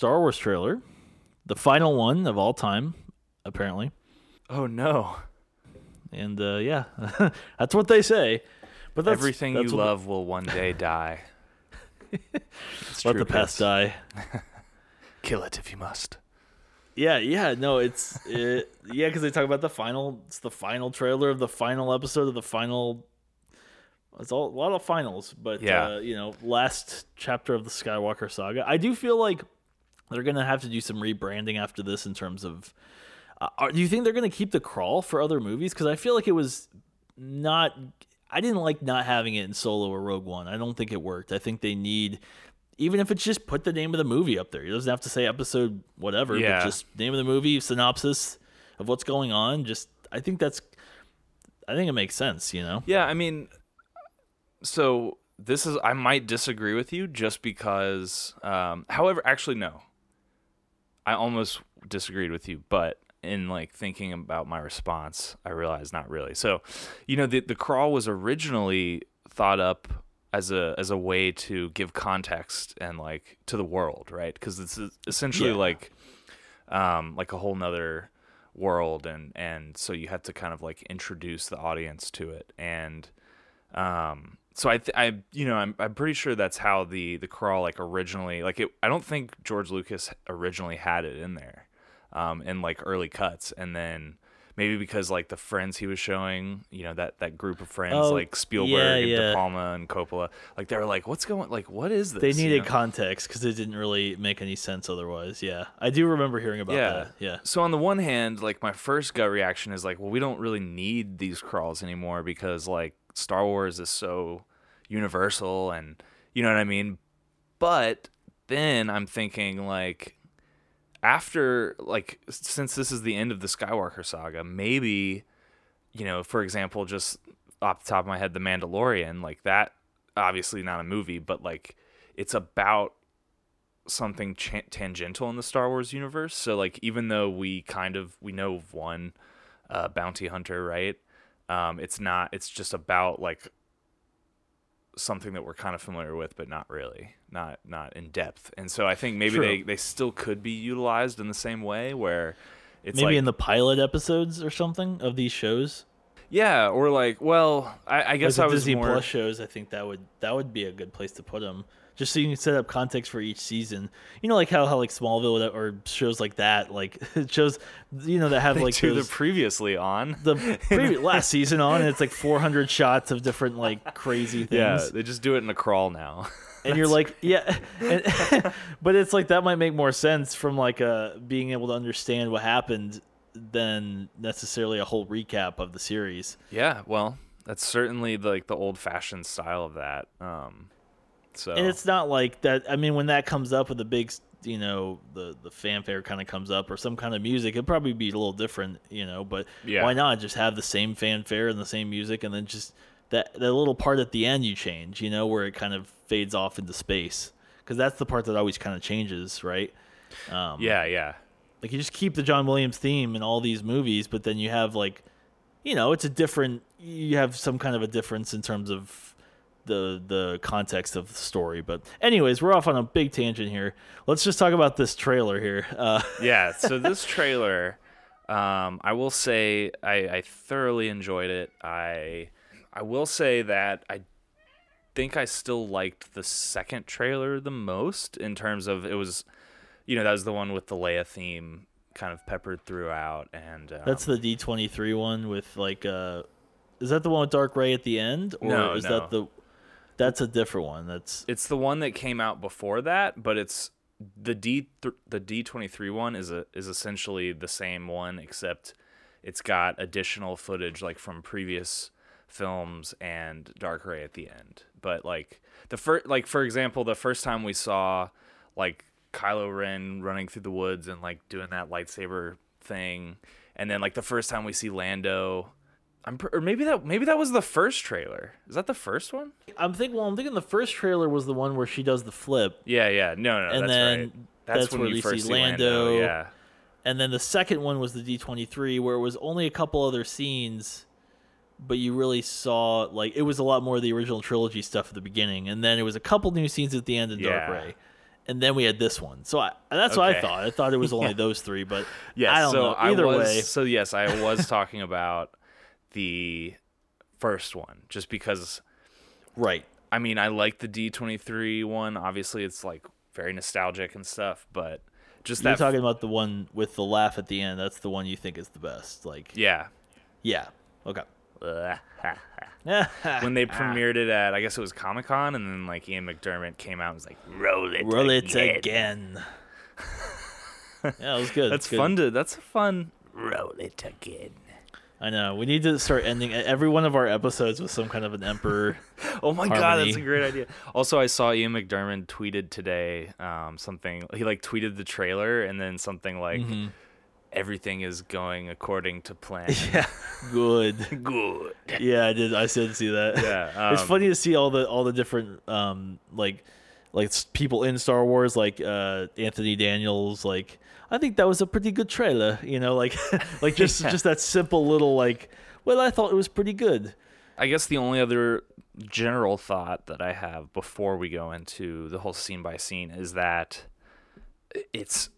Star Wars trailer, the final one of all time, apparently. Oh no! And uh, yeah, that's what they say. But that's, Everything that's you love will one day die. Let the past die. Kill it if you must. Yeah, yeah, no, it's it, yeah, because they talk about the final. It's the final trailer of the final episode of the final. It's all a lot of finals, but Yeah. uh, you know, last chapter of the Skywalker saga. I do feel like they're gonna have to do some rebranding after this in terms of. Uh, are, do you think they're gonna keep the crawl for other movies? Because I feel like it was not. I didn't like not having it in Solo or Rogue One. I don't think it worked. I think they need, even if it's just put the name of the movie up there. It doesn't have to say episode whatever, Yeah. but just name of the movie, synopsis of what's going on. Just I think that's, I think it makes sense. You know. Yeah, I mean, so this is I might disagree with you just because. Um, however, actually, no. I almost disagreed with you, but in like thinking about my response, I realized not really. So, you know, the the crawl was originally thought up as a as a way to give context and like to the world, right? Because it's essentially Yeah. like um, like a whole nother world and and so you have to kind of like introduce the audience to it and um so I th- I you know I'm I'm pretty sure that's how the the crawl like originally like it I don't think George Lucas originally had it in there um in like early cuts and then maybe because like the friends he was showing you know that that group of friends Oh, like Spielberg yeah, and yeah. De Palma and Coppola like they were like what's going like what is this They you needed know? context because it didn't really make any sense otherwise. Yeah, I do remember hearing about Yeah. that. Yeah, So on the one hand, like my first gut reaction is like, well, we don't really need these crawls anymore because like Star Wars is so universal and you know what I mean? But then I'm thinking like after like since this is the end of the Skywalker saga, maybe you know, for example, just off the top of my head, The Mandalorian, like that obviously not a movie, but like it's about something cha- tangential in the Star Wars universe. So like even though we kind of we know of one uh, bounty hunter, right? Um, it's not. It's just about like something that we're kind of familiar with, but not really, not not in depth. And so I think maybe True. they they still could be utilized in the same way where it's maybe like in the pilot episodes or something of these shows. yeah, or like well, I, I guess I was Disney more Plus shows, I think that would that would be a good place to put them, just so you can set up context for each season. You know, like how how like Smallville or shows like that, like shows, you know, that have they like do those, the previously on. the previous, last season on, and it's like 400 shots of different like crazy things. yeah, they just do it in a crawl now. and you're like, yeah, and, but it's like that might make more sense from like uh being able to understand what happened than necessarily a whole recap of the series. Yeah, well, that's certainly like the old fashioned style of that. Um, so And it's not like that. I mean, when that comes up with the big, you know, the the fanfare kind of comes up or some kind of music, it'd probably be a little different, you know. But Yeah. why not just have the same fanfare and the same music, and then just that that little part at the end you change, you know, where it kind of fades off into space, because that's the part that always kind of changes, right? Um, yeah, yeah, like you just keep the John Williams theme in all these movies, but then you have like, you know, it's a different. You have some kind of a difference in terms of the the context of the story. But anyways, we're off on a big tangent here. Let's just talk about this trailer here. Uh, yeah. So this trailer, um, I will say I, I thoroughly enjoyed it. I I will say that I think I still liked the second trailer the most in terms of it was, you know, that was the one with the Leia theme kind of peppered throughout, and um, that's the D twenty three one with like. Uh, is that the one with Dark Rey at the end, or No, is no. that the? That's a different one. That's It's the one that came out before that, but it's the D th- the D twenty three one is a is essentially the same one except it's got additional footage like from previous films and Dark Rey at the end. But like the first like for example, the first time we saw like Kylo Ren running through the woods and like doing that lightsaber thing, and then like the first time we see Lando. I'm pr- or maybe that maybe that was the first trailer. Is that the first one? I'm thinking. Well, I'm thinking the first trailer was the one where she does the flip, Yeah, yeah. No, no, And that's then right. That's, that's when where you we first see Lando. Lando. Yeah. And then the second one was the D23, where it was only a couple other scenes, but you really saw like it was a lot more of the original trilogy stuff at the beginning, and then it was a couple new scenes at the end in Dark Rey, and then we had this one. So I, that's what I thought. I thought it was only those three, but yeah, I don't so know. Either was, way, So yes, I was talking about the first one, just because. right. I mean, I like the D twenty three one. Obviously, it's like very nostalgic and stuff, but just You're that. talking about the one with the laugh at the end. That's the one you think is the best. Like, yeah. yeah. Okay. when they premiered it at, I guess it was Comic Con, and then like Ian McDiarmid came out and was like, "Roll it, Roll it again." again. yeah, it was good. That's good. fun to. That's a fun. Roll it again. I know. We need to start ending every one of our episodes with some kind of an emperor. Oh my god, that's a great idea. Also, I saw Ian McDiarmid tweeted today um, something. He like tweeted the trailer and then something like, Mm-hmm. "Everything is going according to plan." yeah. Good. Good. Yeah, I did. I did see that. Yeah, it's um, funny to see all the all the different um like like people in Star Wars, like uh Anthony Daniels. Like I think that was a pretty good trailer. You know, like like just Yeah. just that simple little like. Well, I thought it was pretty good. I guess the only other general thought that I have before we go into the whole scene by scene is that it's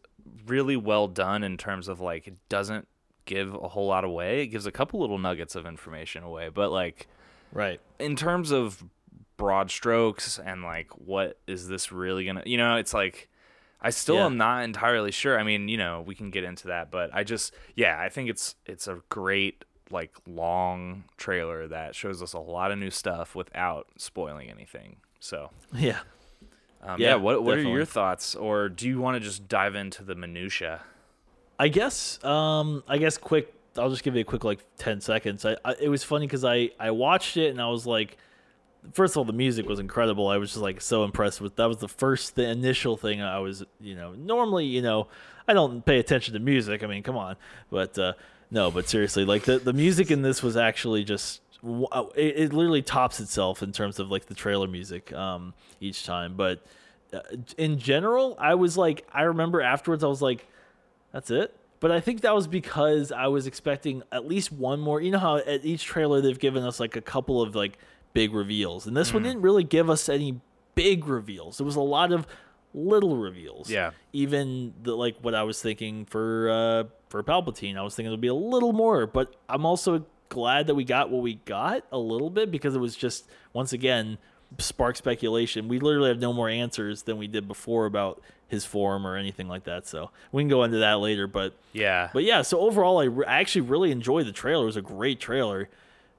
really well done in terms of like it doesn't give a whole lot away. It gives a couple little nuggets of information away, but like Right. in terms of broad strokes and like what is this really gonna you know it's like i still Yeah. am not entirely sure i mean you know we can get into that but i just yeah i think it's it's a great like long trailer that shows us a lot of new stuff without spoiling anything so Yeah. um, Yeah, yeah, what, what are your thoughts or do you want to just dive into the minutia I guess. Um. I guess quick. I'll just give you a quick like ten seconds. I, I it was funny because I I watched it and I was like, first of all, the music was incredible. I was just like so impressed with. That was the first, the initial thing I was. You know, normally, you know, I don't pay attention to music. I mean, come on, but uh, no, but seriously, like the the music in this was actually just. uh, It, it literally tops itself in terms of like the trailer music um, each time, but uh, in general, I was like, I remember afterwards, I was like, that's it. But I think that was because I was expecting at least one more. You know how at each trailer they've given us like a couple of like big reveals, and this one didn't really give us any big reveals. There was a lot of little reveals. Yeah. Even the like what I was thinking for uh for Palpatine, I was thinking there'd be a little more, but I'm also glad that we got what we got a little bit because it was just once again spark speculation. We literally have no more answers than we did before about his form or anything like that. So we can go into that later, but yeah but yeah. So overall, I, re- I actually really enjoyed the trailer. It was a great trailer,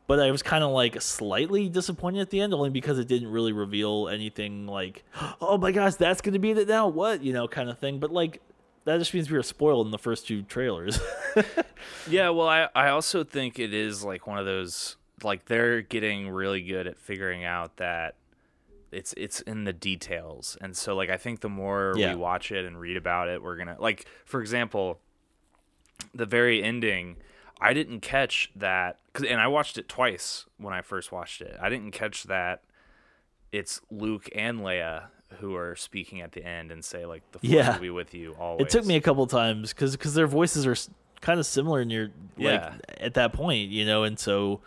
but I was kind of like slightly disappointed at the end, only because it didn't really reveal anything like, oh my gosh, that's gonna be it now. What you know, kind of thing. But like that just means we were spoiled in the first two trailers. Yeah, well, I I also think it is like one of those like they're getting really good at figuring out that it's it's in the details, and so like I think the more Yeah. we watch it and read about it, we're gonna like for example, the very ending. I didn't catch that, cause, and I watched it twice when I first watched it. I didn't catch that it's Luke and Leia who are speaking at the end and say like the force Yeah. will be with you always. it took me a couple times because cuz their voices are kind of similar near like Yeah. at that point, you know, and so.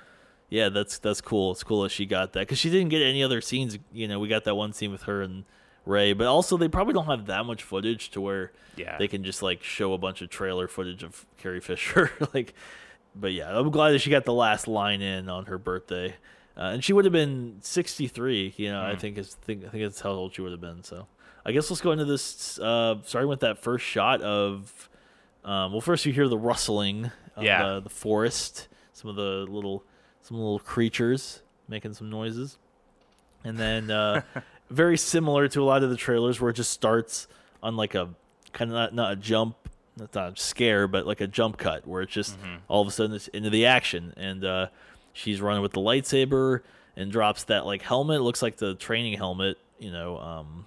Yeah, that's that's cool. It's cool that she got that because she didn't get any other scenes. You know, we got that one scene with her and Rey, but also they probably don't have that much footage to where Yeah. they can just like show a bunch of trailer footage of Carrie Fisher. like, but yeah, I'm glad that she got the last line in on her birthday, uh, and she would have been 63. You know, I Mm. think it's think I think that's how old she would have been. So, I guess let's go into this. Uh, starting with that first shot of, um, well, first you hear the rustling of Yeah. the, the forest, some of the little some little creatures making some noises, and then uh, very similar to a lot of the trailers where it just starts on like a kind of not, not a jump not a scare but like a jump cut where it's just all of a sudden it's into the action and uh, she's running with the lightsaber and drops that like helmet it looks like the training helmet you know um,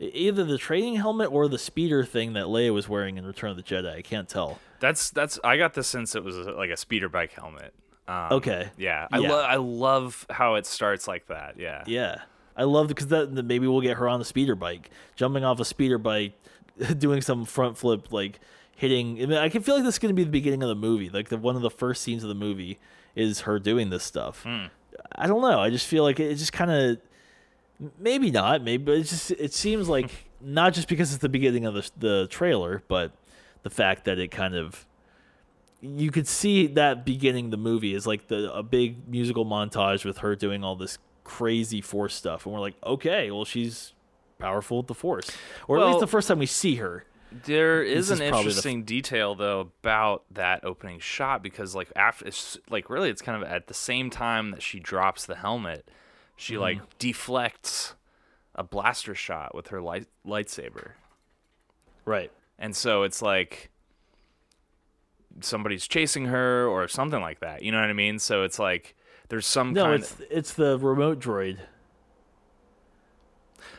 either the training helmet or the speeder thing that Leia was wearing in Return of the Jedi I can't tell That's that's. I got the sense it was a, like a speeder bike helmet. Um, Okay. Yeah, I Yeah. love I love how it starts like that. Yeah. Yeah, I love because that maybe we'll get her on the speeder bike, jumping off a speeder bike, doing some front flip, like hitting. I, mean, I can feel like this is going to be the beginning of the movie. Like the one of the first scenes of the movie is her doing this stuff. Hmm. I don't know. I just feel like it just kind of maybe not maybe, but it just it seems like not just because it's the beginning of the the trailer, but the fact that it kind of you could see that beginning the movie is like the a big musical montage with her doing all this crazy force stuff, and we're like, okay, well she's powerful with the force, or at least the first time we see her. There is an is f- interesting detail though about that opening shot because like after it's like really it's kind of at the same time that she drops the helmet, she Mm-hmm. like deflects a blaster shot with her light lightsaber. Right. And so it's like somebody's chasing her or something like that. You know what I mean? So it's like there's some No, kind it's it's the remote droid.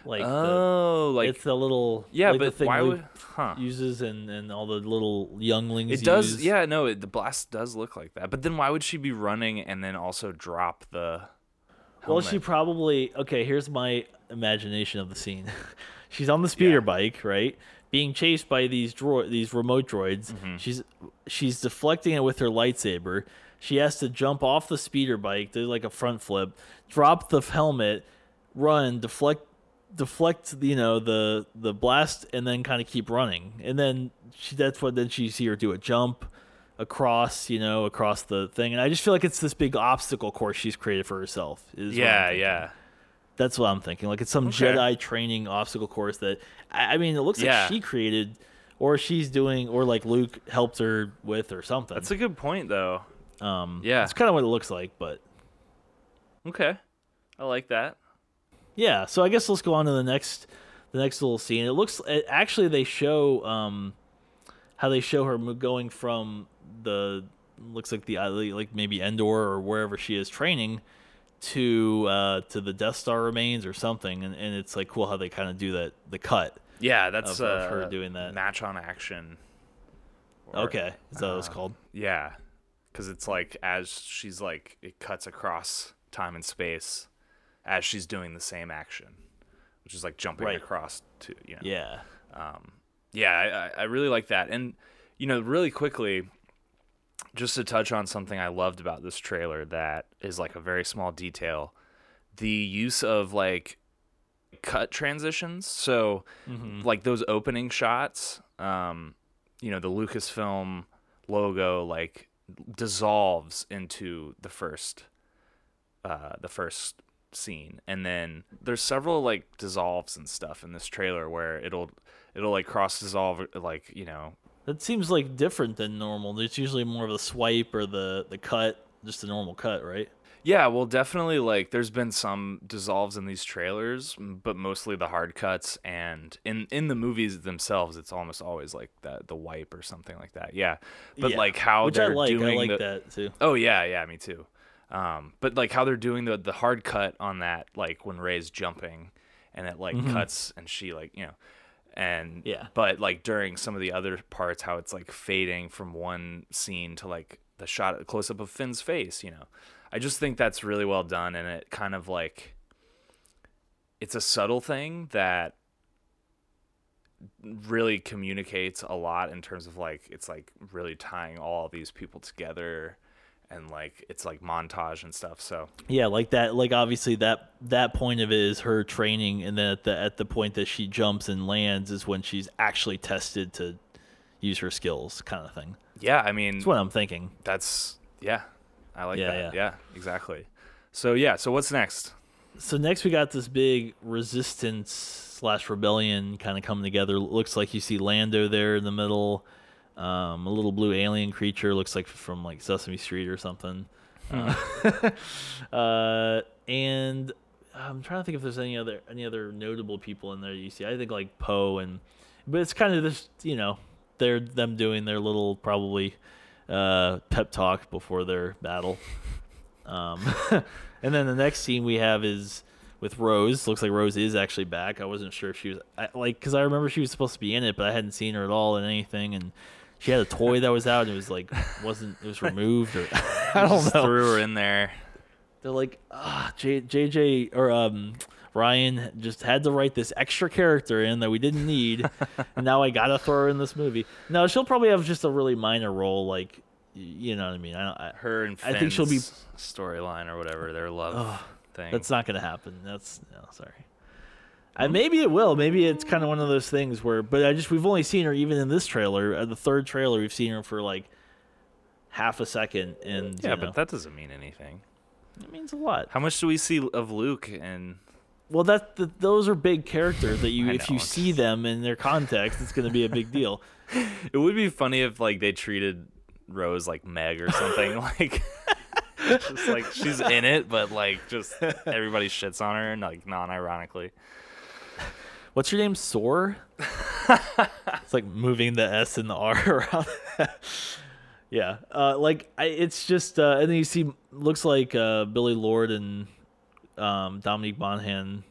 Like the, Oh, like it's the little yeah, like the but thing why would huh? uses and and all the little younglings. It does, use. yeah. No, it, the blast does look like that. But then why would she be running and then also drop the? Well, she probably okay. Here's my imagination of the scene. She's on the speeder Yeah. bike, right, being chased by these droid, these remote droids. Mm-hmm. She's she's deflecting it with her lightsaber. She has to jump off the speeder bike, do like a front flip, drop the helmet, run, deflect, deflect, you know, the the blast, and then kind of keep running. And then she that's what then she see her do a jump across, you know, across the thing. And I just feel like it's this big obstacle course she's created for herself. Is Yeah, yeah. That's what I'm thinking. Like it's some Okay. Jedi training obstacle course that I I mean, it looks Yeah. like she created, or she's doing, or like Luke helped her with, or something. That's a good point, though. um, yeah. it's kind of what it looks like. But Okay, I like that. Yeah, so I guess let's go on to the next, the next little scene. It looks it, actually they show um, how they show her going from the looks like the uh, like maybe Endor or wherever she is training to uh to the Death Star remains or something, and, and it's like cool how they kind of do that the cut. Yeah, that's Of- of her uh, doing that. match on action. Or- Okay, is that what it's uh, called? Yeah, because it's like as she's like it cuts across time and space as she's doing the same action, which is like jumping Right. across to you know. Yeah. um, yeah, I, I- I really like that. And you know, really quickly, just to touch on something I loved about this trailer that is like a very small detail, the use of like cut transitions. So like those opening shots, um, you know, the Lucasfilm logo like dissolves into the first uh the first scene and then there's several like dissolves and stuff in this trailer where it'll it'll like cross dissolve like you know That seems like different than normal. It's usually more of a swipe or the the cut, just a normal cut, right? yeah well definitely like there's been some dissolves in these trailers but mostly the hard cuts and in in the movies themselves it's almost always like the the wipe or something like that yeah but Yeah. like how Which I they're like. doing I like the, that too. Oh yeah, yeah, me too. Um, but like how they're doing the the hard cut on that, like when Rey's jumping, and it like cuts and she like you know, and Yeah. But like during some of the other parts, how it's like fading from one scene to like the shot close up of Finn's face, you know. I just think that's really well done, and it kind of like it's a subtle thing that really communicates a lot in terms of like it's like really tying all these people together and like it's like montage and stuff so Yeah, like that. Like obviously that that point of it is her training, and then at the at the point that she jumps and lands is when she's actually tested to use her skills, kind of thing. yeah i mean That's what I'm thinking. that's yeah i like Yeah, that yeah. yeah. exactly so yeah so what's next So next we got this big resistance slash rebellion kind of coming together. Looks like you see Lando there in the middle. Um, a little blue alien creature looks like from like Sesame Street or something. Uh, uh, and I'm trying to think if there's any other any other notable people in there you see. I think like Poe and, but it's kind of just you know they're them doing their little probably uh, pep talk before their battle. Um, and then the next scene we have is with Rose. Looks like Rose is actually back. I wasn't sure if she was I, like because I remember she was supposed to be in it, but I hadn't seen her at all in anything. And she had a toy that was out, and it was like wasn't it was removed or I don't know. threw her in there They're like ah J, JJ or um Rian just had to write this extra character in that we didn't need, and now I gotta throw her in this movie. No, she'll probably have just a really minor role, like you know what I mean. I don't. I, her and I think she'll be- storyline or whatever their love thing That's not gonna happen. That's no, sorry. And maybe it will. Maybe it's kind of one of those things where, but I just we've only seen her even in this trailer, uh, the third trailer, we've seen her for like half a second, and Yeah, you know, but that doesn't mean anything. it means a lot. How much do we see of Luke and Well, that the, those are big characters that you, if you see them in their context, it's going to be a big deal. It would be funny if like they treated Rose like Meg or something like just like she's in it but like just everybody shits on her and like non-ironically. What's your name? Soar? it's like moving the S and the R around. yeah, uh, like I, it's just, uh, and then you see, looks like uh, Billie Lourd and um, Dominic Monaghan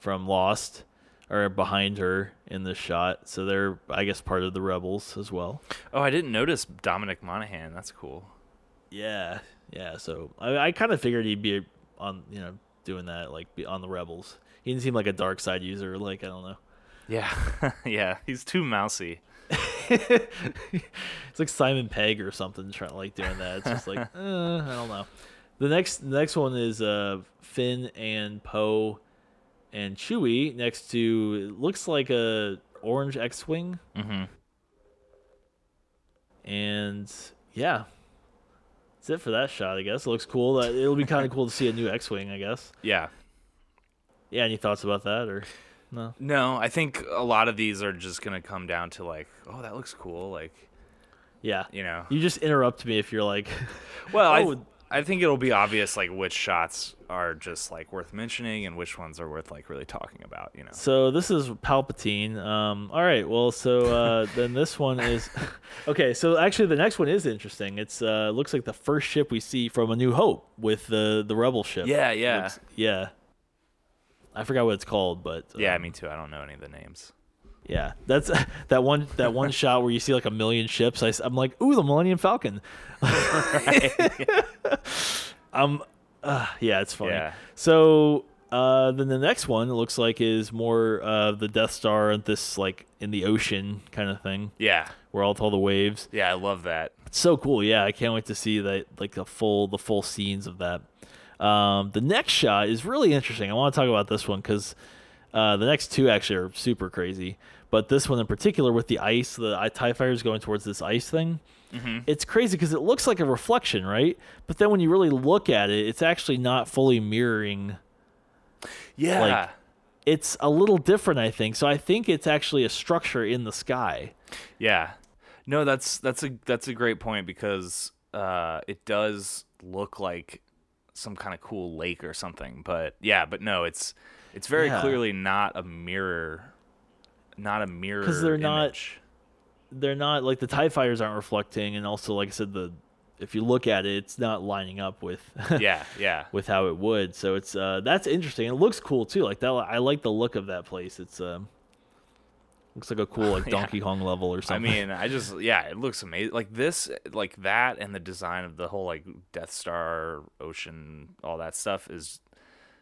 from Lost are behind her in this shot, so they're, I guess, part of the rebels as well. Oh, I didn't notice Dominic Monaghan. That's cool. Yeah, yeah. So I, I kind of figured he'd be on, you know, doing that, like be on the rebels. He didn't seem like a dark side user. Like I don't know. Yeah. yeah, he's too mousy. it's like Simon Pegg or something trying like doing that. It's just like uh, I don't know. The next the next one is uh Finn and Poe and Chewie next to it looks like a orange X-wing Mhm. and yeah. That's it for that shot, I guess. It looks cool. It'll be kind of cool to see a new X-wing, I guess. Yeah. Yeah, any thoughts about that or no? No, I think a lot of these are just going to come down to like, oh, that looks cool, like, Yeah. you know. You just interrupt me if you're like Well, I Oh. I think it'll be obvious like which shots are just like worth mentioning and which ones are worth like really talking about, you know. So this is Palpatine. Um, all right. Well, so uh, then this one is okay. So actually, the next one is interesting. It's uh, looks like the first ship we see from A New Hope with the the rebel ship. Yeah, yeah. Looks- yeah. I forgot what it's called, but Yeah, um, me too. I don't know any of the names. yeah. That's that one that one shot where you see like a million ships. I, am like, ooh, the Millennium Falcon. um, uh, yeah, it's funny. Yeah. So uh, then the next one it looks like is more uh, the Death Star and this like in the ocean kind of thing Yeah. where all all the waves. Yeah, I love that. It's so cool. Yeah, I can't wait to see that like the full the full scenes of that. Um, the next shot is really interesting. I want to talk about this one because uh, the next two actually are super crazy. But this one in particular with the ice, the TIE fighters going towards this ice thing, it's crazy because it looks like a reflection, right? But then when you really look at it, it's actually not fully mirroring Yeah. Like- it's a little different, I think. So I think it's actually a structure in the sky. Yeah. No, that's that's a that's a great point because uh it does look like some kind of cool lake or something. But yeah, but no, it's it's very Yeah. clearly not a mirror not a mirror. Because they're not- They're not like the Tie Fighters aren't reflecting, and also, like I said, the if you look at it, it's not lining up with Yeah, yeah. with how it would. So it's uh that's interesting. It looks cool too. Like that, I like the look of that place. It's um looks like a cool like Yeah. Donkey Kong level or something. I mean, I just yeah, it looks amazing. Like this, like that, and the design of the whole like Death Star, ocean, all that stuff is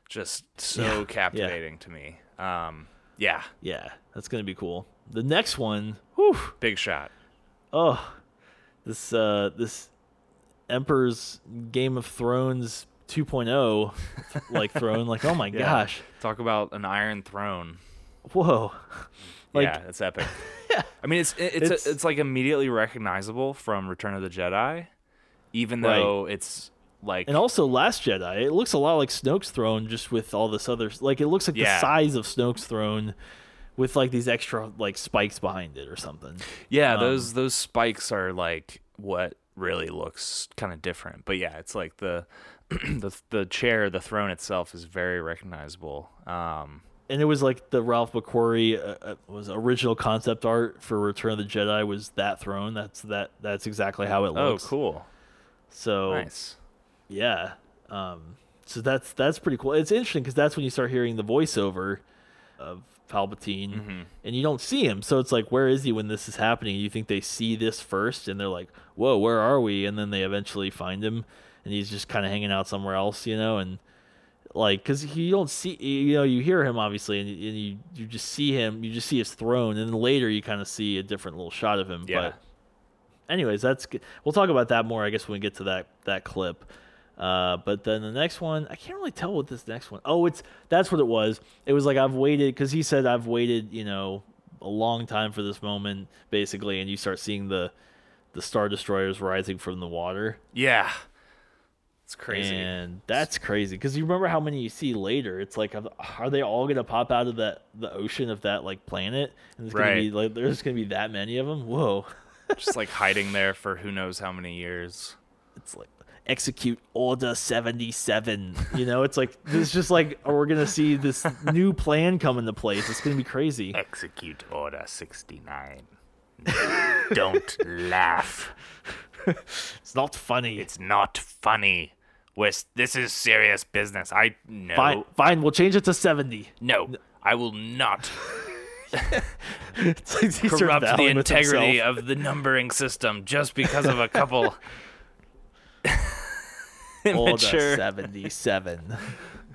just so Yeah, yeah. captivating to me. Um, yeah, yeah, that's gonna be cool. The next one, whew, big shot. oh, this uh this Emperor's Game of Thrones 2.0 like throne. Like oh my Yeah. gosh, Talk about an Iron Throne. Whoa. Like yeah, it's epic. yeah. I mean, it's it- it's It's- it's, like immediately recognizable from Return of the Jedi, even Right. though it's like And also Last Jedi, it looks a lot like Snoke's throne, just with all this other like it looks like Yeah. the size of Snoke's throne, with like these extra like spikes behind it or something. yeah, um, those those spikes are like what really looks kind of different. But yeah, it's like the the the chair, the throne itself is very recognizable. Um, And it was like the Ralph McQuarrie uh, uh, was original concept art for Return of the Jedi was that throne. That's that. That's exactly how it looks. oh, cool, So nice. yeah, um, so that's that's pretty cool. It's interesting because that's when you start hearing the voiceover of Palpatine, Mm-hmm. and you don't see him. So it's like, where is he when this is happening? You think they see this first, and they're like, "Whoa, where are we?" And then they eventually find him, and he's just kind of hanging out somewhere else, you know, and like because you don't see you know you hear him obviously and, and you you just see him you just see his throne and then later you kind of see a different little shot of him Yeah. but anyways that's good. we'll talk about that more i guess when we get to that that clip Uh, but then the next one, I can't really tell what this next one. Oh, it's that's what it was. It was like I've waited because he said I've waited, you know, a long time for this moment, basically, and you start seeing the the star destroyers rising from the water, Yeah. It's crazy. and that's crazy because you remember how many you see later. It's like, are- they all gonna pop out of that the ocean of that like planet? And there's gonna be like there's gonna be that many of them. Whoa, Just like hiding there for who knows how many years. it's like execute order 77 you know it's like it's just like oh, we're gonna see this new plan come into place it's gonna be crazy Execute Order 69. Don't laugh. it's not funny It's not funny. We're, this is serious business. I know. fine fine we'll change it to 70 No, I will not like corrupt the integrity of the numbering system just because of a couple order immature. 77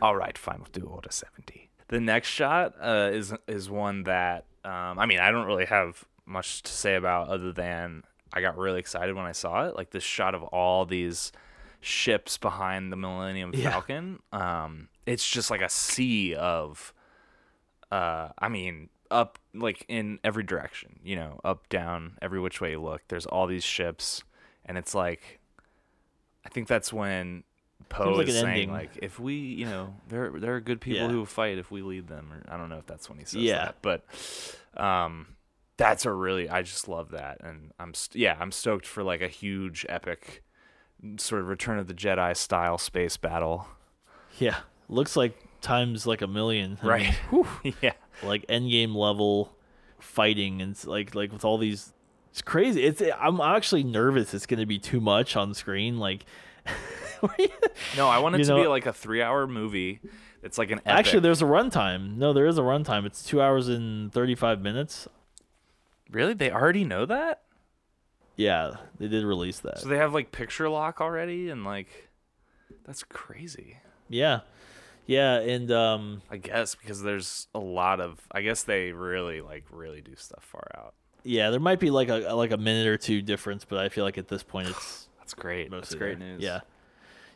All right, fine. We'll do order seventy. The next shot uh, is is one that um, I mean I don't really have much to say about other than I got really excited when I saw it. Like this shot of all these ships behind the Millennium Yeah. Falcon. Um, it's just like a sea of, uh, I mean, up like in every direction. You know, up, down, every which way you look. There's all these ships, and it's like, I think that's when Poe like is saying ending. like, if we, you know, there there are good people Yeah. who fight if we lead them, or I don't know if that's when he says Yeah. that, but, um, that's a really I just love that, and I'm st- yeah I'm stoked for like a huge epic sort of Return of the Jedi style space battle. yeah looks like times like a million I Right. whew, yeah. like endgame level fighting and like like with all these it's crazy it's i'm actually nervous it's going to be too much on screen like No, I want it You to be like a three hour movie. It's like an epic. Actually, there's a runtime. No, there is a runtime. It's two hours and thirty-five minutes. Really they already know that. Yeah, they did release that. So they have like picture lock already, and like that's crazy. yeah, yeah, and um, I guess because there's a lot of. I guess they really like really do stuff far out. yeah, there might be like a like a minute or two difference, but I feel like at this point it's That's great. That's great there. news. Yeah,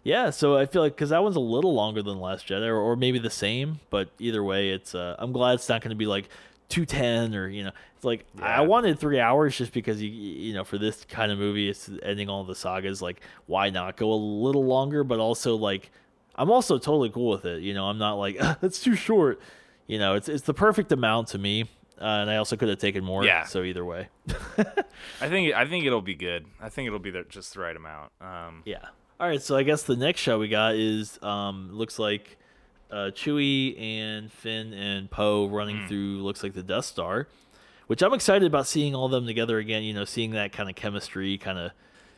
yeah. So I feel like because that one's a little longer than Last Jedi, or, or maybe the same, but either way, it's. Uh, I'm glad it's not going to be like two ten or you know, it's like I wanted three hours just because you you know for this kind of movie, it's ending all the sagas. Like, why not go a little longer? But also like, I'm also totally cool with it. You know, I'm not like that's too short. You know, it's it's the perfect amount to me. Uh, and I also could have taken more. Yeah. So either way. I think I think it'll be good. I think it'll be the, just the right amount. Um, Yeah. All right, so I guess the next show we got is um looks like uh Chewie and Finn and Poe running through looks like the Death Star, which I'm excited about seeing all of them together again, you know, seeing that kind of chemistry kind of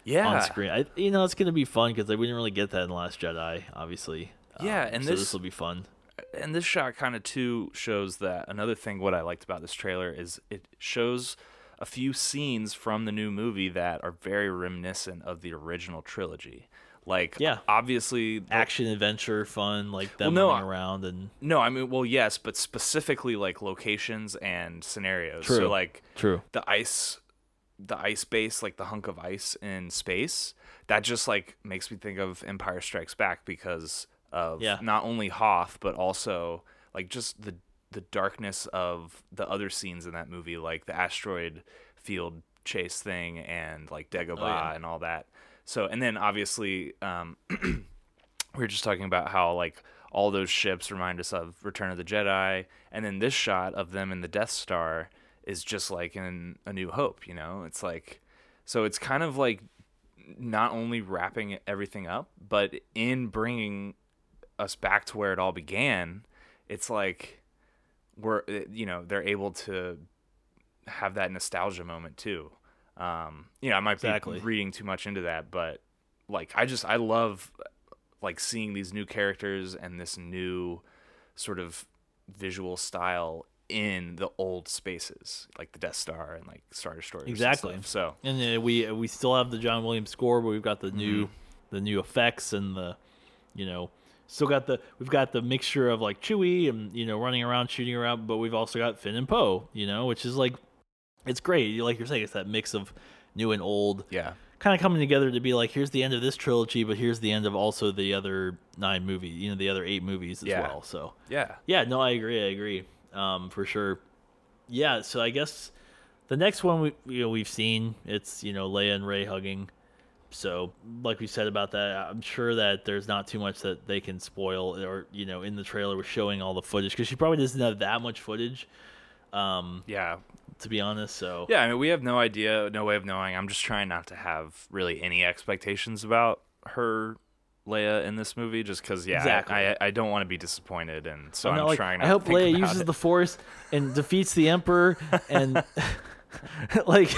yeah. on screen. I you know, it's going to be fun cuz we didn't really get that in Last Jedi, obviously. Yeah, Um, and so this- this will be fun. and this shot kind of too shows that another thing what I liked about this trailer is it shows a few scenes from the new movie that are very reminiscent of the original trilogy. Like Yeah. obviously Action adventure fun like them Well, no, running around and no, I mean well yes, but specifically like locations and scenarios. True. So like true. the ice the ice base like the hunk of ice in space that just like makes me think of empire strikes back because of Yeah. not only hoth but also like just the the darkness of the other scenes in that movie like the asteroid field chase thing and like dagobah Oh, yeah. and all that so and then obviously um we were just talking about how like all those ships remind us of Return of the Jedi, and then this shot of them in the Death Star is just like in A New Hope. You know, it's like so it's kind of like not only wrapping everything up, but in bringing us back to where it all began. It's like we're you know they're able to have that nostalgia moment too. Um, you know, I might Exactly. be reading too much into that, but like I just I love like seeing these new characters and this new sort of visual style in the old spaces, like the Death Star and like Star Destroyers. Exactly. stuff. So And uh, we we still have the John Williams score, but we've got the new Mm-hmm. the new effects and the you know still got the we've got the mixture of like Chewie and you know running around shooting around, but we've also got Finn and Poe, you know, which is like it's great. Like you're saying, it's that mix of new and old yeah, kind of coming together to be like, here's the end of this trilogy, but here's the end of also the other nine movies, you know, the other eight movies as Yeah. well. So Yeah. yeah, no, I agree. I agree. Um, for sure. Yeah. So I guess the next one we you know we've seen it's you know Leia and Rey hugging. So like we said about that, I'm sure that there's not too much that they can spoil or you know in the trailer was showing all the footage because she probably doesn't have that much footage. Um, Yeah. to be honest. So Yeah, I mean, we have no idea, no way of knowing. I'm just trying not to have really any expectations about her, Leia, in this movie, just because, yeah, Exactly. I, I don't want to be disappointed, and so I'm I'm, not like, trying. I to hope Leia uses it. the Force and defeats the Emperor, and like,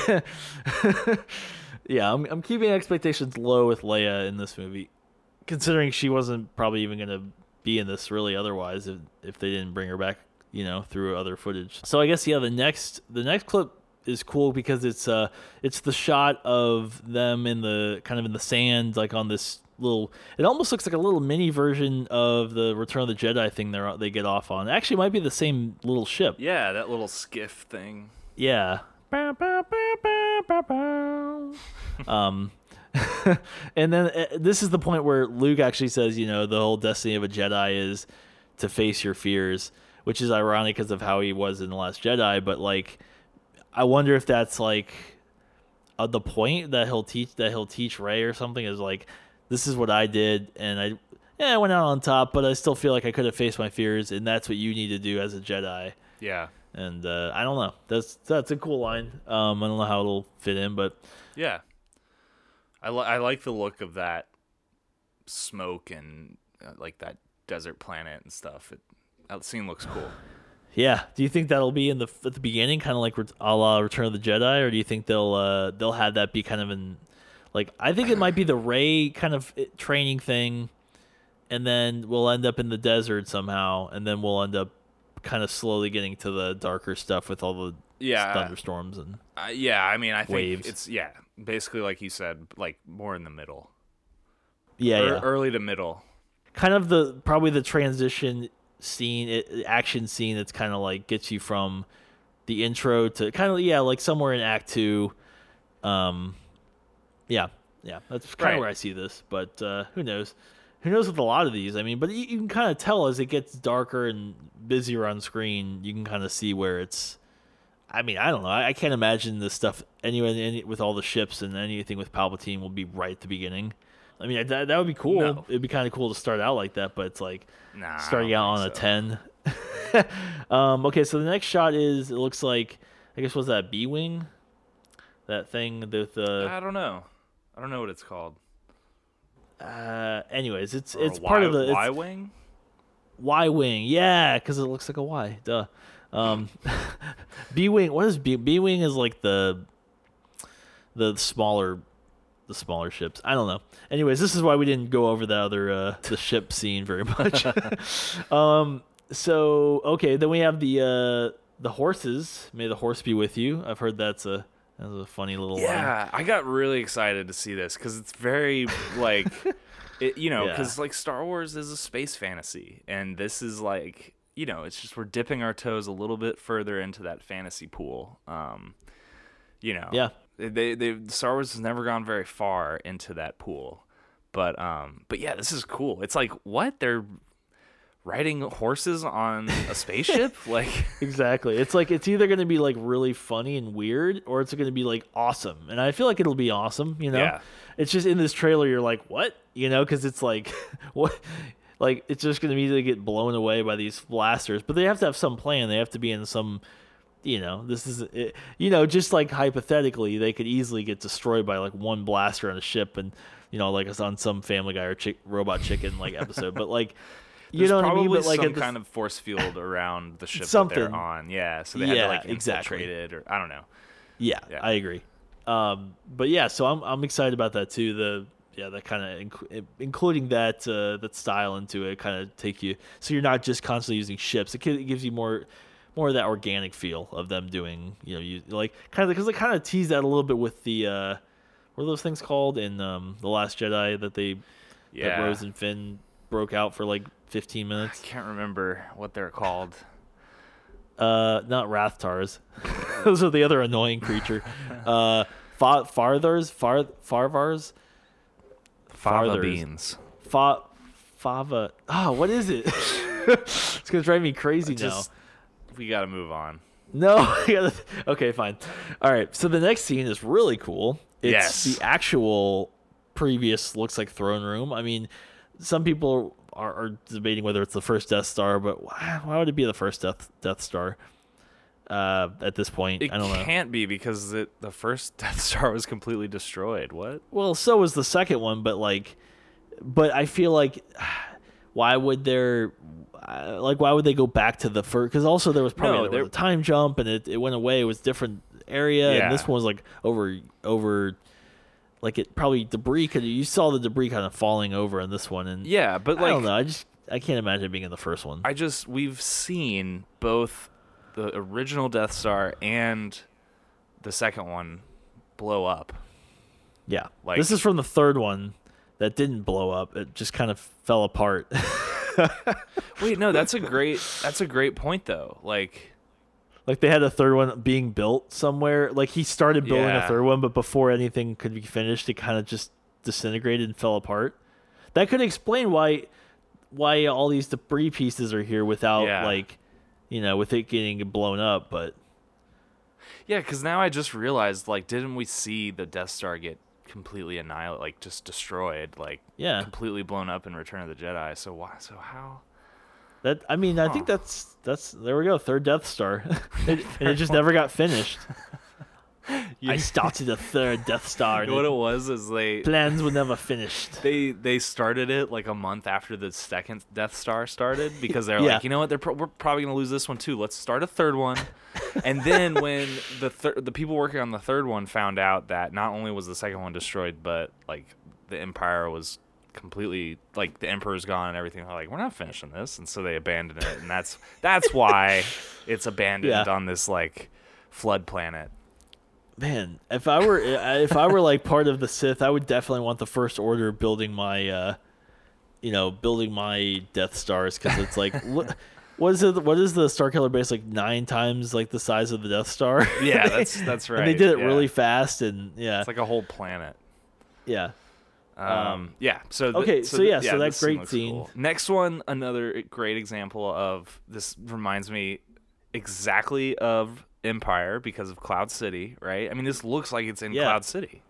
yeah, I'm I'm keeping expectations low with Leia in this movie, considering she wasn't probably even gonna be in this really otherwise if if they didn't bring her back, you know, through other footage. So I guess yeah, the next the next clip is cool because it's uh it's the shot of them in the kind of in the sand like on this little it almost looks like a little mini version of the return of the jedi thing they they get off on actually it might be the same little ship Yeah, that little skiff thing. yeah um and then uh, this is the point where luke actually says you know the whole destiny of a jedi is to face your fears which is ironic because of how he was in the last jedi but like i wonder if that's like uh, the point that he'll teach that he'll teach rey or something is like this is what i did and i yeah i went out on top but i still feel like i could have faced my fears and that's what you need to do as a jedi Yeah. and uh, I don't know. That's that's a cool line. Um, I don't know how it'll fit in, but Yeah. I, li- I like the look of that smoke and uh, like that desert planet and stuff. It, that scene looks cool. yeah. Do you think that'll be in the at the beginning, kind of like a la Return of the Jedi, or do you think they'll uh, they'll have that be kind of in like I think it might be the Rey kind of uh, training thing, and then we'll end up in the desert somehow, and then we'll end up kind of slowly getting to the darker stuff with all the Yeah. thunderstorms and Uh, yeah, I mean, I think Waves. it's yeah, basically like you said, like more in the middle, yeah, Ear- yeah. early to middle. kind of the probably the transition scene it, action scene that's kind of like gets you from the intro to kind of yeah like somewhere in act two um yeah yeah that's kind Right. of where i see this but uh who knows who knows with a lot of these i mean but you, you can kind of tell as it gets darker and busier on screen you can kind of see where it's I mean, I don't know. I, I can't imagine this stuff anyway any, with all the ships and anything with Palpatine will be right at the beginning. I mean, that, that would be cool. No. It'd be kind of cool to start out like that, but it's like Nah, starting out on a 10. um, okay, so the next shot is it looks like I guess was that B wing, that thing with uh, I don't know. I don't know what it's called. uh anyways, it's Or it's part Y- of the Y wing. Y wing. Yeah, cuz it looks like a Y. Duh. Um B wing, what is B B wing is like the the smaller the smaller ships. I don't know. Anyways, this is why we didn't go over the other uh the ship scene very much. um so okay, then we have the uh the horses. May the horse be with you. I've heard that's a that's a funny little line. Yeah, I got really excited to see this because it's very like, it, you know, Yeah. because like Star Wars is a space fantasy, and this is like, you know, it's just we're dipping our toes a little bit further into that fantasy pool. Um, you know, Yeah. They they Star Wars has never gone very far into that pool, but um, but yeah, this is cool. It's like what they're riding horses on a spaceship, like. Exactly. It's like it's either going to be like really funny and weird or it's going to be like awesome. And I feel like it'll be awesome, you know. Yeah. It's just in this trailer you're like, "What?" You know, cuz it's like what like it's just going to immediately get blown away by these blasters. But they have to have some plan. They have to be in some you know, this is it, you know, just like hypothetically, they could easily get destroyed by like one blaster on a ship and you know, like it's on some Family Guy or chick, Robot Chicken like episode. But like you There's know what I mean? But like some the- kind of force field around the ship that Something. they're on. Yeah, so they had to like exactly. infiltrate it, or I don't know. Yeah, Yeah. I agree. Um, but yeah, so I'm I'm excited about that too. The yeah, that kind of inc- including that uh, that style into it, kind of take you so you're not just constantly using ships. It gives you more more of that organic feel of them doing you know you like kind of because they kind of tease that a little bit with the uh, what are those things called in um, the Last Jedi that they that Yeah, Rose and Finn broke out for like 15 I minutes. can't remember what they're called. Uh, not Rathtars. Those are the other annoying creature. Uh, Fa- farthers, far, farvars, Fava Farthers. beans. fa, fava. Oh, what is it? it's gonna drive me crazy now. We got to move on. No. Okay, fine. All right. So the next scene is really cool. It's Yes. the actual previous looks like throne room. I mean, some people are, are debating whether it's the first Death Star, but why, why would it be the first Death Death Star? Uh, at this point, It I don't know. It can't be because it, the first Death Star was completely destroyed. What? Well, so was the second one, but like, but I feel like, why would there, uh, like, why would they go back to the first? Because also there was probably No, there was a time jump and it, it went away. It was different area, Yeah. and this one was like over over, like it probably debris. because you saw the debris kind of falling over in this one, and Yeah, but I don't know. I just I can't imagine being in the first one. I just we've seen both the original Death Star and the second one blow up. yeah, like- this is from the third one that didn't blow up. It just kind of fell apart. Wait, no, that's a great that's a great point though. Like Like they had a third one being built somewhere. Like he started building a third one, but before anything could be finished, it kind of just disintegrated and fell apart. That could explain why why all these debris pieces are here without Yeah. like you know, with it getting blown up, but yeah, cuz now I just realized like didn't we see the Death Star get completely annihilated like just destroyed like yeah. completely blown up in Return of the Jedi. So why so how That I mean, I think that's that's there we go, third Death Star. it, and it just never got finished. I started a third Death Star. And what it- it was is they plans were never finished. they they started it like a month after the second Death Star started because they're Yeah. like, you know what, they're pro- we're probably gonna lose this one too. Let's start a third one. and then when the thir- the people working on the third one found out that not only was the second one destroyed, but like the Empire was completely like the Emperor's gone and everything. They're like, we're not finishing this, and so they abandoned it, and that's that's why it's abandoned Yeah. on this like flood planet. Man, if I were if I were like part of the Sith, I would definitely want the First Order building my, uh, you know, building my Death Stars because it's like, what, what is it? What is the Starkiller base like nine times like the size of the Death Star? Yeah, that's that's right. and they did it yeah. really fast, and yeah, It's like a whole planet. yeah. Um, yeah. So th- okay, so th- yeah, so that great scene. Next one, another great example of this reminds me exactly of Empire because of Cloud City, right? I mean, this looks like it's in Yeah. Cloud City.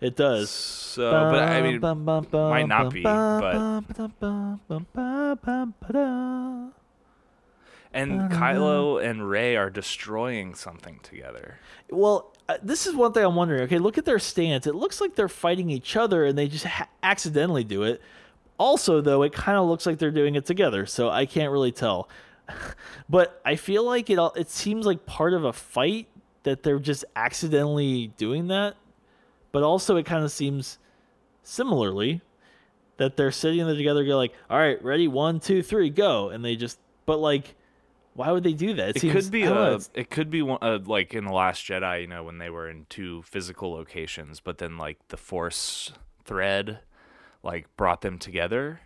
It does. So, but I mean, might not be, but- and Kylo and Rey are destroying something together. Well, uh, this is one thing I'm wondering. Okay, look at their stance. It looks like they're fighting each other, and they just ha- accidentally do it. Also, though, it kind of looks like they're doing it together, so I can't really tell. but I feel like it. all It seems like part of a fight that they're just accidentally doing that. But also, it kind of seems similarly that they're sitting there together, go like, "All right, ready, one, two, three, go," and they just. But like, why would they do that? It seems- could be don't know, a, it could be one, uh, like in the Last Jedi, you know, when they were in two physical locations, but then like the Force thread, like brought them together.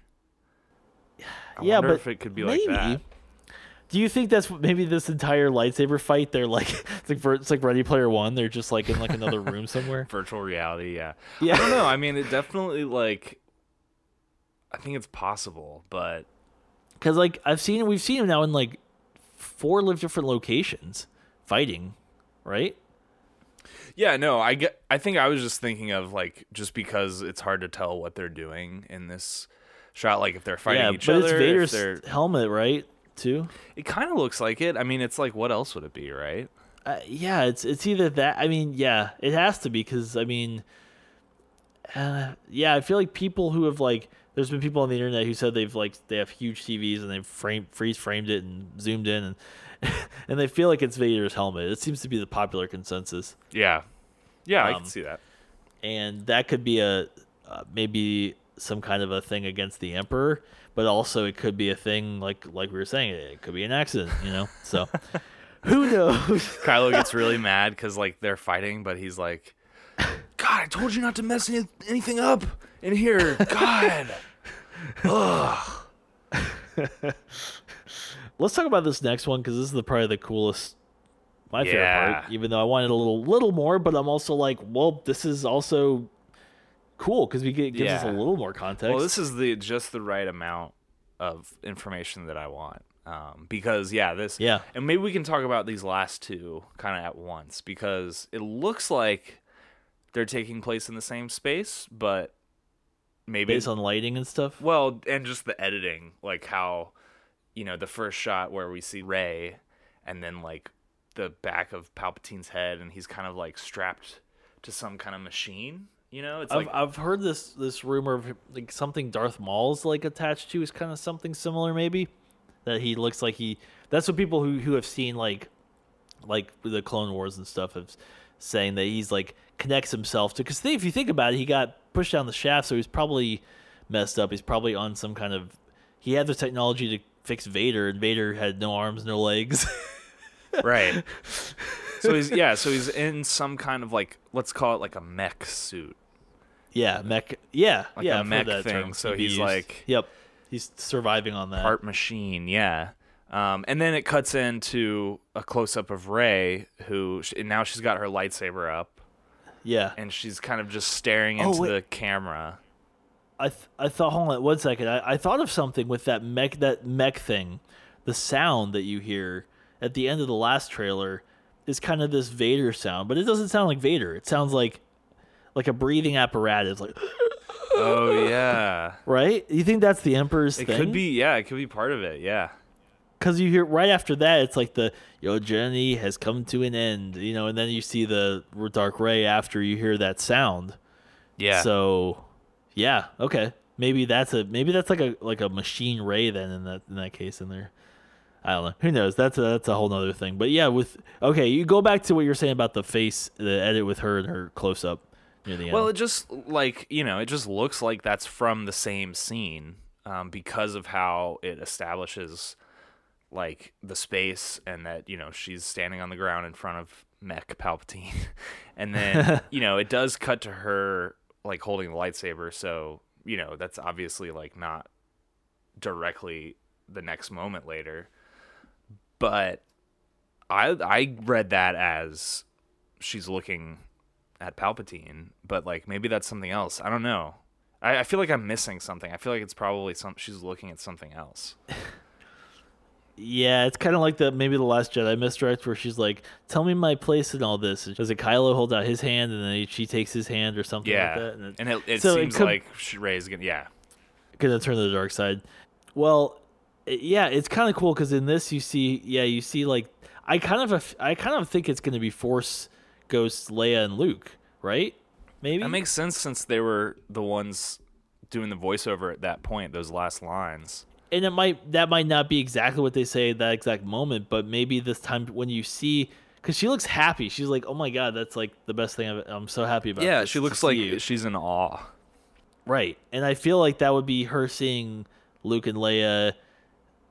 I Yeah, wonder but if it could be maybe. like that. Do you think that's maybe this entire lightsaber fight? They're like it's like it's like Ready Player One. They're just like in like another room somewhere. Virtual reality, yeah. Yeah. I don't know. I mean, it definitely like. I think it's possible, but Because like I've seen we've seen him now in like four different locations fighting, right? yeah, no, I get. I think I was just thinking of like just because it's hard to tell what they're doing in this shot. Like if they're fighting yeah, each but other, it's Vader's helmet, right? Too. It kind of looks like it. I mean, it's like what else would it be, right? Uh, yeah, it's it's either that. I mean, yeah, it has to be because I mean, uh, yeah, I feel like people who have like, there's been people on the internet who said they've like they have huge TVs and they've frame freeze framed it and zoomed in and and they feel like it's Vader's helmet. It seems to be the popular consensus, Yeah, yeah, I Um, can see that. and that could be a uh, maybe some kind of a thing against the Emperor, but also it could be a thing like like we were saying, it could be an accident, you know. So who knows? Kylo gets really mad because like they're fighting, but he's like, "God, I told you not to mess any- anything up in here." God, Ugh. Let's talk about this next one because this is the, probably the coolest my favorite part. Even though I wanted a little little more, but I'm also like, well, this is also cool because we get gives us a little more context. Well, this is the just the right amount of information that I want. Um, because yeah, this Yeah. and maybe we can talk about these last two kind of at once because it looks like they're taking place in the same space, but maybe based on lighting and stuff. well, and just the editing, like how you know the first shot where we see Rey, and then like the back of Palpatine's head, and he's kind of like strapped to some kind of machine. You know, it's I've like I've heard this this rumor of like something Darth Maul's like attached to is kind of something similar maybe that he looks like he that's what people who who have seen like like the Clone Wars and stuff have saying that he's like connects himself to because if you think about it he got pushed down the shaft so he's probably messed up he's probably on some kind of he had the technology to fix Vader and Vader had no arms no legs right. So he's yeah, so he's in some kind of like let's call it like a mech suit. Yeah mech yeah Like yeah a I've heard mech that thing, term so he's used. like- yep he's surviving on that part machine, yeah. Um, and then it cuts into a close up of Rey, who and now she's got her lightsaber up, yeah and she's kind of just staring Oh, into wait. the camera. I th- I thought hold on one second. I, I thought of something with that mech that mech thing. The sound that you hear at the end of the last trailer is kind of this Vader sound, but it doesn't sound like Vader. It sounds like like a breathing apparatus, like Oh yeah, right. You think that's the Emperor's it thing? It could be. Yeah, it could be part of it. Yeah, because you hear right after that, it's like the your journey has come to an end, you know, and then you see the dark rey after you hear that sound. yeah. So, yeah, okay. Maybe that's a maybe that's like a like a machine rey then in that in that case in there. I don't know. Who knows? That's a, that's a whole nother thing. But yeah, with okay, you go back to what you're saying about the face, the edit with her and her close up near the end. Well, it just like you know, it just looks like that's from the same scene um, because of how it establishes like the space and that you know she's standing on the ground in front of Mech Palpatine, and then you know it does cut to her like holding the lightsaber. So you know that's obviously like not directly the next moment later, but I I read that as she's looking at Palpatine, but like maybe that's something else. I don't know. I, I feel like I'm missing something. I feel like it's probably some she's looking at something else. yeah, it's kind of like the maybe the Last Jedi misdirect where she's like, "Tell me my place in all this." Does it Kylo hold out his hand and then she takes his hand or something Yeah, like that? And it, and it, it So it seems like Rey's gonna yeah. gonna turn to the dark side. Well, eh, yeah, it's kind of cool because in this you see, yeah, you see like I kind of I kind of think it's gonna be Force Ghosts, Leia and Luke, right? Maybe That makes sense since they were the ones doing the voiceover at that point. Those last lines. and it might that might not be exactly what they say at that exact moment, but maybe this time when you see. Cause she looks happy. She's like, "Oh my god, that's like the best thing I've, I'm so happy about." Yeah, she looks like you." she's in awe. Right. And I feel like that would be her seeing Luke and Leia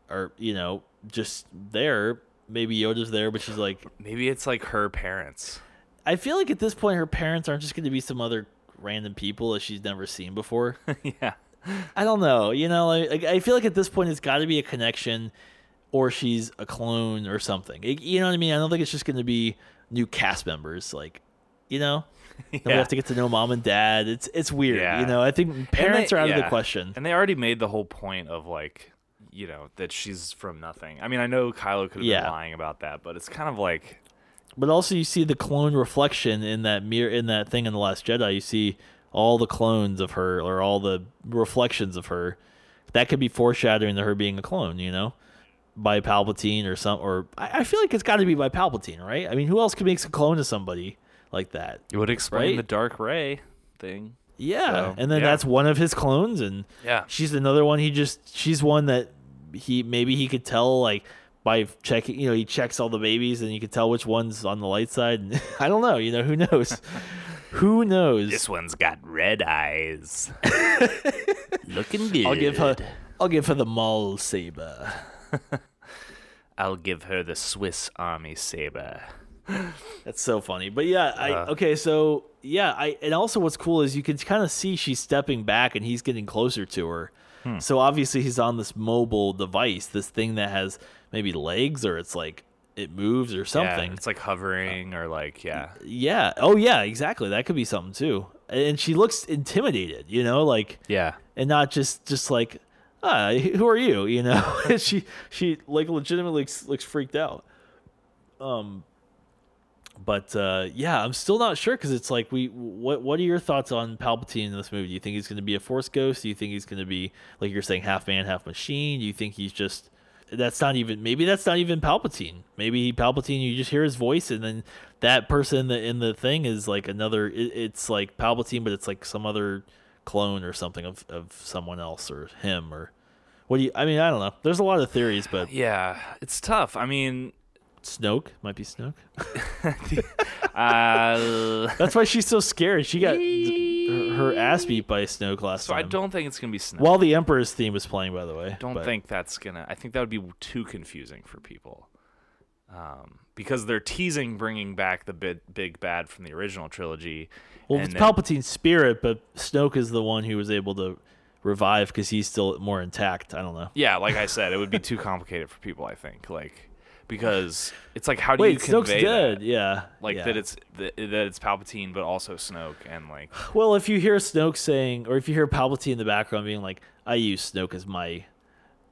or, you know, just there. Maybe Yoda's there, but she's like Maybe it's like her parents. I feel like at this point her parents aren't just gonna be some other random people that she's never seen before. yeah. I don't know. You know, like, I feel like at this point it's gotta be a connection or she's a clone or something. It- you know what I mean? I don't think it's just gonna be new cast members, like you know? Then we have to get to know mom and dad. It's it's weird. Yeah. You know, I think parents they- are out of the question. And they already made the whole point of like, you know, that she's from nothing. I mean, I know Kylo could have Yeah. been lying about that, but it's kind of like, But also, you see the clone reflection in that mirror in that thing in the Last Jedi. You see all the clones of her, or all the reflections of her. That could be foreshadowing to her being a clone. You know, by Palpatine or some. Or I, I feel like it's got to be by Palpatine, right? I mean, who else could make a clone of somebody like that? it would explain Right? the dark rey thing. Yeah, So, and then yeah. that's one of his clones, and Yeah. she's another one. He just she's one that he maybe he could tell like by checking. You know, he checks all the babies, and you can tell which one's on the light side. I don't know. You know, who knows? who knows? This one's got red eyes. Looking good. I'll give her. I'll give her the Maul saber. I'll give her the Swiss Army saber. That's so funny. But yeah, I Uh. okay. So yeah, I and also what's cool is you can kind of see she's stepping back and he's getting closer to her. Hmm. So obviously he's on this mobile device, this thing that has maybe legs or it's like it moves or something. Yeah, it's like hovering or like yeah. Yeah. Oh yeah, exactly. That could be something too. And she looks intimidated, you know, like Yeah. and not just just like, ah, who are you? You know, she she like legitimately looks, looks freaked out. Um, but uh, yeah, I'm still not sure because it's like we. What what are your thoughts on Palpatine in this movie? Do you think he's going to be a Force ghost? Do you think he's going to be like you're saying half man, half machine? Do you think he's just that's not even maybe that's not even Palpatine. Maybe Palpatine, you just hear his voice, and then that person in the in the thing is like another. It, it's like Palpatine, but it's like some other clone or something of of someone else or him or what do you? I mean, I don't know. There's a lot of theories, but Yeah, it's tough. I mean, Snoke might be Snoke. uh, That's why she's so scared. She got her, ass beat by Snoke last so I don't think it's gonna be Snoke. While the Emperor's theme was playing, by the way. I don't but- think that's gonna. I think that would be too confusing for people, um, because they're teasing bringing back the big big bad from the original trilogy. Well, it's then- Palpatine's spirit, but Snoke is the one who was able to revive because he's still more intact. I don't know. Yeah, like I said, it would be too complicated for people. I think like because it's like how do you Wait, Snoke's convey dead. that? Yeah. Like yeah. that it's that, that it's Palpatine, but also Snoke, and like Well, if you hear Snoke saying, or if you hear Palpatine in the background being like, "I use Snoke as my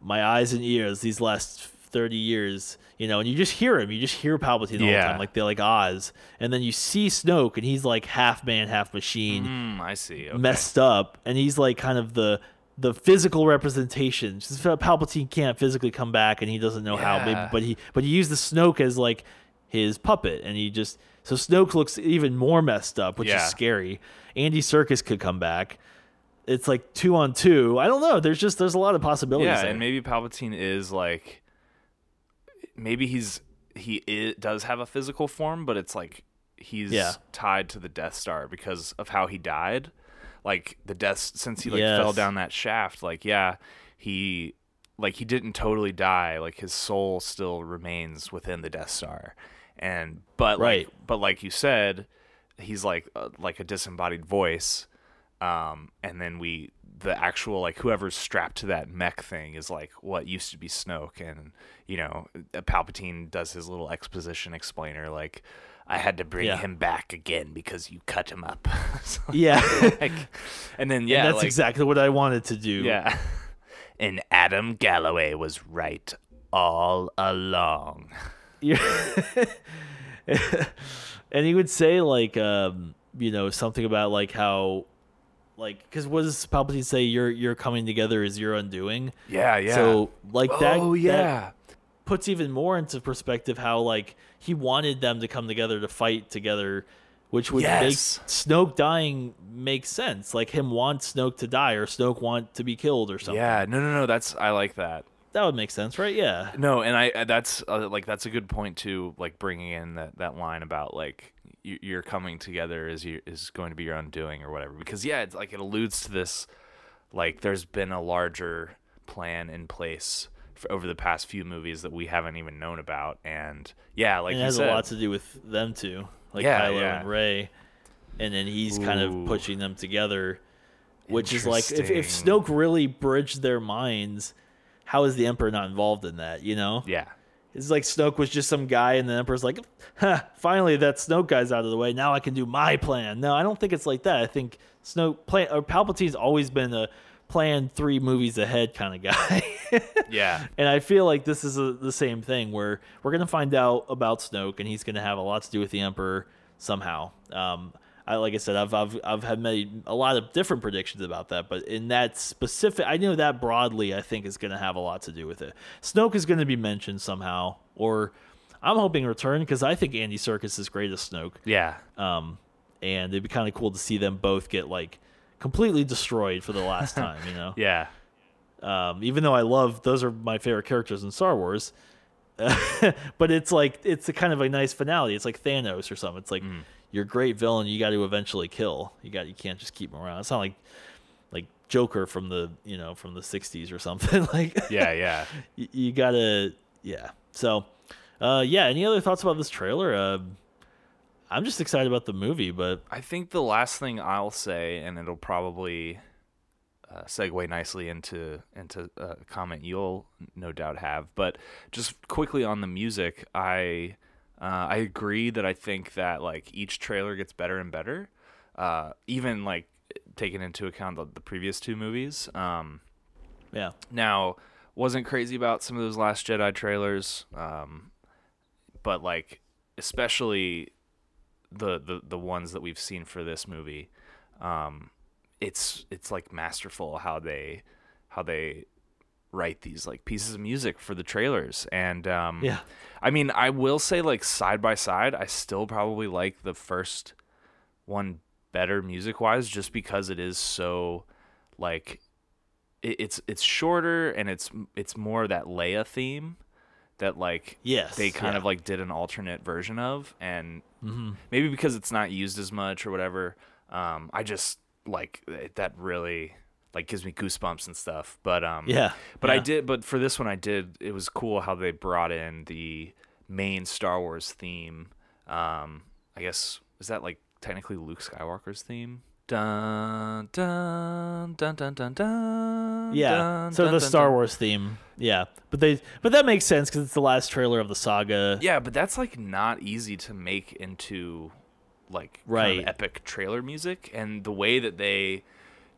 my eyes and ears these last thirty years," you know, and you just hear him, you just hear Palpatine all the Yeah. time, like they're like Oz, and then you see Snoke, and he's like half man, half machine, mm, I see. Okay. messed up, and he's like kind of the the physical representation. Palpatine can't physically come back, and he doesn't know how. Maybe, but he but he used the Snoke as like his puppet, and he just so Snoke looks even more messed up, which Yeah. is scary. Andy Serkis could come back. It's like two on two. I don't know. There's just there's a lot of possibilities. Yeah, there. and maybe Palpatine is like maybe he's he i does have a physical form, but it's like he's Yeah. tied to the Death Star because of how he died. Like the death since he like Yes. fell down that shaft, like yeah, he like he didn't totally die, like his soul still remains within the Death Star. And but Right. like but like you said, he's like uh, like a disembodied voice um, and then we the actual like whoever's strapped to that mech thing is like what used to be Snoke, and you know uh, Palpatine does his little exposition explainer like. I had to bring Yeah. him back again because you cut him up. So, yeah, like, and then And yeah, that's like, exactly what I wanted to do. yeah. And Adam Galloway was right all along. Yeah. and he would say like um you know something about like how like because what does palpatine say your your coming together is your undoing Yeah, yeah. so like that oh that yeah, puts even more into perspective how like he wanted them to come together to fight together which would Yes. make snoke dying make sense like him want snoke to die or snoke want to be killed or something yeah. No, no, no. That's I like that. that would make sense right yeah No, and I I- that's uh, like that's a good point too. Like bringing in that, that line about like you, you're coming together is you, is going to be your undoing or whatever. Because yeah, it's like it alludes to this. Like there's been a larger plan in place over the past few movies that we haven't even known about, and yeah, like it has said, a lot to do with them too, like Yeah, Kylo yeah. and Rey, and then he's kind of pushing them together, which is like if, if Snoke really bridged their minds, how is the Emperor not involved in that? You know, yeah, it's like Snoke was just some guy, and the Emperor's like, "Huh, finally that Snoke guy's out of the way. Now I can do my plan." No, I don't think it's like that. I think Snoke plan or Palpatine's always been a plan three movies ahead kind of guy. yeah, And I feel like this is a, the same thing where we're going to find out about Snoke and he's going to have a lot to do with the Emperor somehow. Um, I, like I said, I've, I've, I've had made a lot of different predictions about that, but in that specific, I know that broadly, I think is going to have a lot to do with it. Snoke is going to be mentioned somehow, or I'm hoping return because I think Andy Serkis is great as Snoke. yeah. Um, and it'd be kind of cool to see them both get like completely destroyed for the last time, you know? Yeah, um, even though I love those are my favorite characters in Star Wars. but it's like it's a kind of a nice finale. It's like Thanos or something. It's like Mm. you're a great villain. You got to eventually kill. You got you can't just keep him around. It's not like like Joker from the you know from the '60s or something. like yeah, yeah. you, you gotta yeah. So uh, yeah. Any other thoughts about this trailer? Uh, I'm just excited about the movie, but I think the last thing I'll say, and it'll probably uh, segue nicely into into a comment you'll no doubt have. But just quickly on the music, I uh, I agree that I think that like each trailer gets better and better, uh, even like taking into account the, the previous two movies. Um, Yeah. now, wasn't crazy about some of those Last Jedi trailers, um, but like especially the, the the ones that we've seen for this movie, um, it's it's like masterful how they how they write these like pieces of music for the trailers and um Yeah. I mean I will say like side by side I still probably like the first one better music wise just because it is so like it, it's it's shorter and it's it's more that Leia theme that like Yes. they kind yeah. of like did an alternate version of and Mhm. maybe because it's not used as much or whatever um i just like that really like gives me goosebumps and stuff but um Yeah. but i did but for this one i did it was cool how they brought in the main star wars theme um i guess is that like technically luke skywalker's theme dun dun dun dun dun dun Yeah. dun, so dun, the dun, Star. Wars theme. Yeah. But they but that makes sense cuz it's the last trailer of the saga. Yeah, but that's like not easy to make into like kind Right. of epic trailer music, and the way that they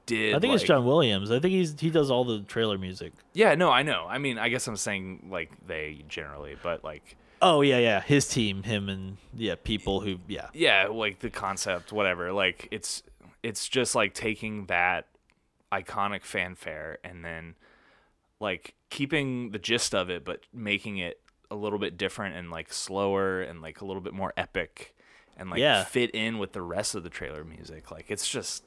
did. I think it's John Williams. I think he's he does all the trailer music. Yeah, no, I know. I mean, I guess I'm saying like they generally, but like Oh yeah, yeah. His team, him and yeah, people who yeah. yeah, like the concept, whatever. Like it's it's just like taking that iconic fanfare and then like keeping the gist of it, but making it a little bit different and like slower and like a little bit more epic and like Yeah. fit in with the rest of the trailer music. Like it's just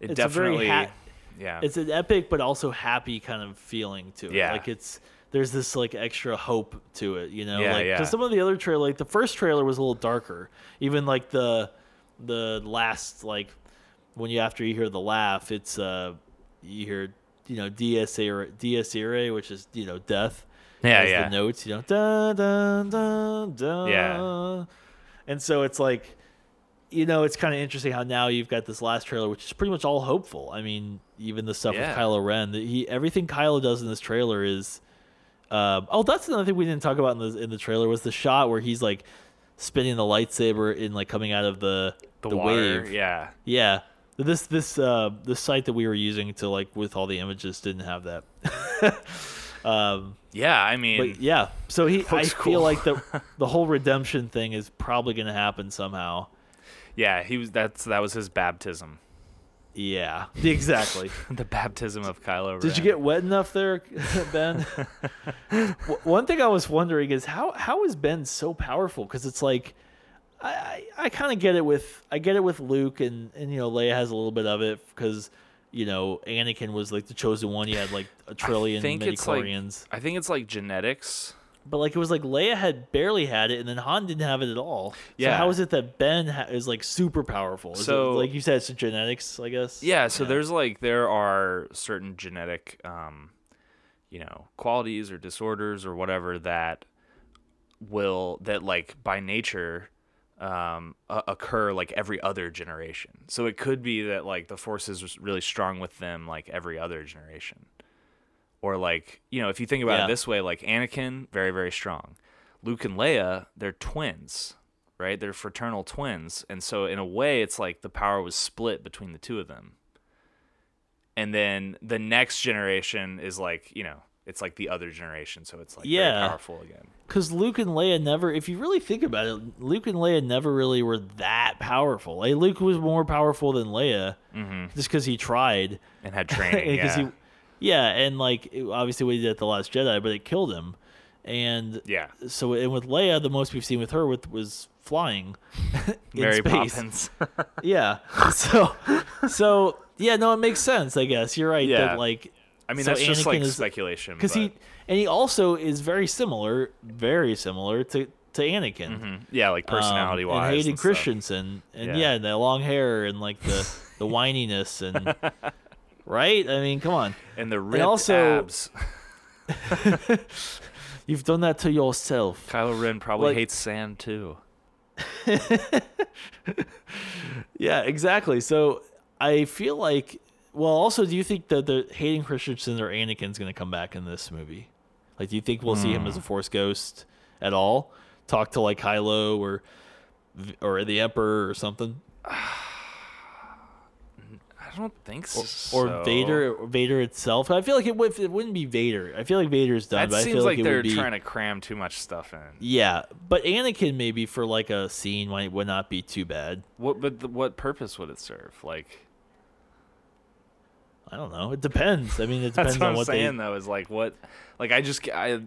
it It's definitely ha- yeah. It's an epic but also happy kind of feeling to it. Yeah. Like it's there's this like extra hope to it, you know? Yeah, like yeah. some of the other trailer like the first trailer was a little darker. Even like the the last like when you after you hear the laugh, it's uh you hear you know Dies Irae, Dies Irae, which is you know death. Yeah, yeah. The notes, you know, dun dun dun dun. Yeah. And so it's like, you know, it's kind of interesting how now you've got this last trailer, which is pretty much all hopeful. I mean, even the stuff Yeah. with Kylo Ren, he everything Kylo does in this trailer is. Uh, oh, that's another thing we didn't talk about in the in the trailer was the shot where he's like spinning the lightsaber in like coming out of the the, the water, wave. yeah. Yeah. This this uh the site that we were using to like with all the images didn't have that. um Yeah, I mean but yeah, so he I Looks feel like the the whole redemption thing is probably going to happen somehow. yeah, he was that's that was his baptism. Yeah, exactly. the baptism of Kylo Ren. Did you get wet enough there, Ben? W- One thing I was wondering is how how is Ben so powerful? Because it's like I I, I kind of get it with I get it with Luke and and you know Leia has a little bit of it because you know Anakin was like the chosen one. He had like a trillion it's like- midichlorians, I think it's like genetics. but like it was like Leia had barely had it, and then Han didn't have it at all. So Yeah. how is it that Ben ha- is like super powerful? Is it, So- like you said, it's genetics, I guess. Yeah, so there's like there are certain genetic um you know, qualities or disorders or whatever that will that like by nature um uh, occur like every other generation. So it could be that like the force is really strong with them like every other generation. Or like, you know, if you think about Yeah. it this way, like Anakin very very strong. Luke and Leia, they're twins, right? They're fraternal twins, and so in a way, it's like the power was split between the two of them. And then the next generation is like, you know, it's like the other generation, so it's like Yeah. powerful again. Because Luke and Leia never, if you really think about it, Luke and Leia never really were that powerful. Like Luke was more powerful than Leia, Mm-hmm. just because he tried. And had training. yeah. he, yeah, and like it- obviously what he did at the Last Jedi, but it killed him. And yeah. so, and with Leia, the most we've seen with her with was flying in Mary space. Poppins. Yeah. So, so yeah, no, it makes sense. I guess you're right. Yeah. That like, I mean, So that's just like is- speculation. because he and he also is very similar, very similar to to Anakin. Mhm. yeah, like personality um, wise. and Hayden and stuff. Christensen, and Yeah. yeah. the long hair and like the the whininess and right. I mean, come on, And the ripped also- abs. you've done that to yourself. Kylo Ren probably like- hates sand too. Yeah, exactly. So I feel like well, also, do you think that the Hayden Christensen or Anakin's going to come back in this movie? Like, do you think we'll see him Hmm. as a Force ghost at all? Talk to like Kylo or or the Emperor or something, I don't think so. or Vader, or Vader itself. I feel like it, would, it wouldn't be Vader. I feel like Vader's done. That but I seems feel like, it they're be, trying to cram too much stuff in. Yeah, but Anakin maybe for like a scene might would not be too bad. What? But the, what purpose would it serve? Like I don't know. It depends. I mean, it that's depends what on I'm what saying they. though. Is like what? Like I just I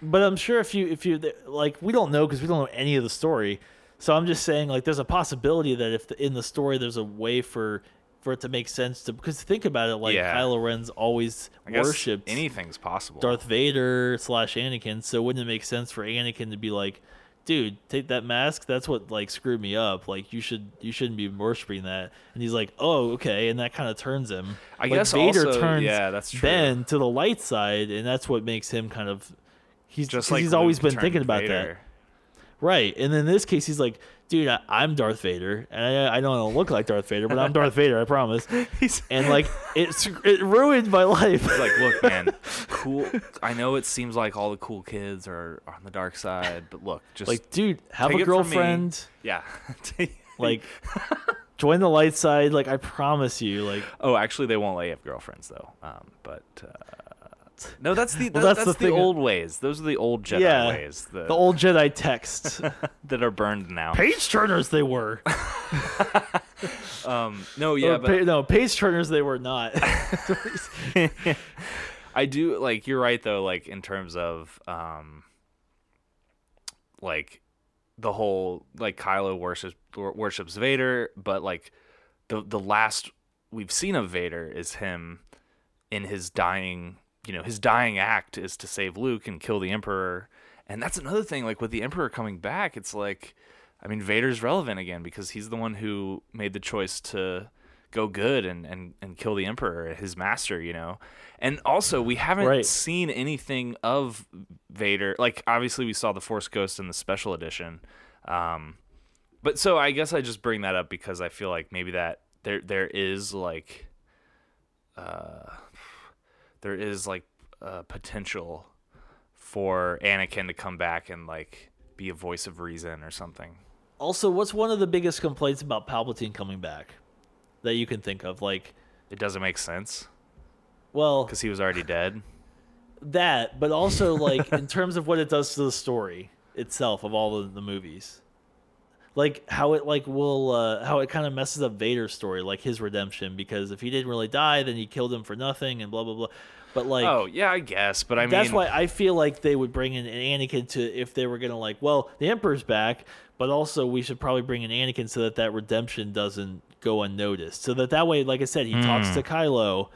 But I'm sure if you if you like we don't know because we don't know any of the story. So I'm just saying like there's a possibility that if the, in the story there's a way for for it to make sense to because think about it like Yeah. Kylo Ren's always worshipped anything's possible. Darth Vader slash Anakin. So wouldn't it make sense for Anakin to be like, dude, take that mask. That's what like screwed me up. Like you should you shouldn't be worshiping that. And he's like, oh okay, and that kind of turns him. I Like, guess Vader also- turns yeah, that's true. Ben to the light side, and that's what makes him kind of. He's just like he's always Luke been thinking about that. Right. And in this case, he's like, dude, I, I'm Darth Vader. And I, I don't look like Darth Vader, but I'm Darth Vader, I promise. He's And like, it's it ruined my life. He's like, look, man, cool. I know it seems like all the cool kids are, are on the dark side, but look, just like, dude, have a it from me. girlfriend. yeah. Like, join the light side. Like, I promise you. Like, oh, actually, they won't let you have girlfriends though. Um, but uh, no, that's the Well, that- that's that's, the the, old ways. Those are the old Jedi Yeah, ways. The, the old Jedi texts. that are burned now. Page turners, they were. Um, no, yeah, but pa- no, page turners, they were not. I do like you're right though, like in terms of um like the whole like Kylo worships worships Vader, but like the the last we've seen of Vader is him in his dying you know, his dying act is to save Luke and kill the Emperor. And that's another thing, like with the Emperor coming back, it's like I mean Vader's relevant again because he's the one who made the choice to go good and, and, and kill the Emperor, his master, you know. And also we haven't Right. seen anything of Vader. Like obviously we saw the Force Ghost in the special edition. Um but so I guess I just bring that up because I feel like maybe that there there is like uh there is like uh, potential for Anakin to come back and like be a voice of reason or something. also, what's one of the biggest complaints about Palpatine coming back that you can think of? Like, It doesn't make sense well, because he was already dead. that, but also like in terms of what it does to the story itself of all the, the movies. Like how it like will uh, how it kind of messes up Vader's story, like his redemption, because if he didn't really die, then he killed him for nothing and blah blah blah. But like oh yeah, I guess, but I mean, that's why I feel like they would bring in an Anakin to if they were gonna like, well, the Emperor's back, but also we should probably bring in Anakin so that that redemption doesn't go unnoticed, so that that way, like I said, he talks to Kylo,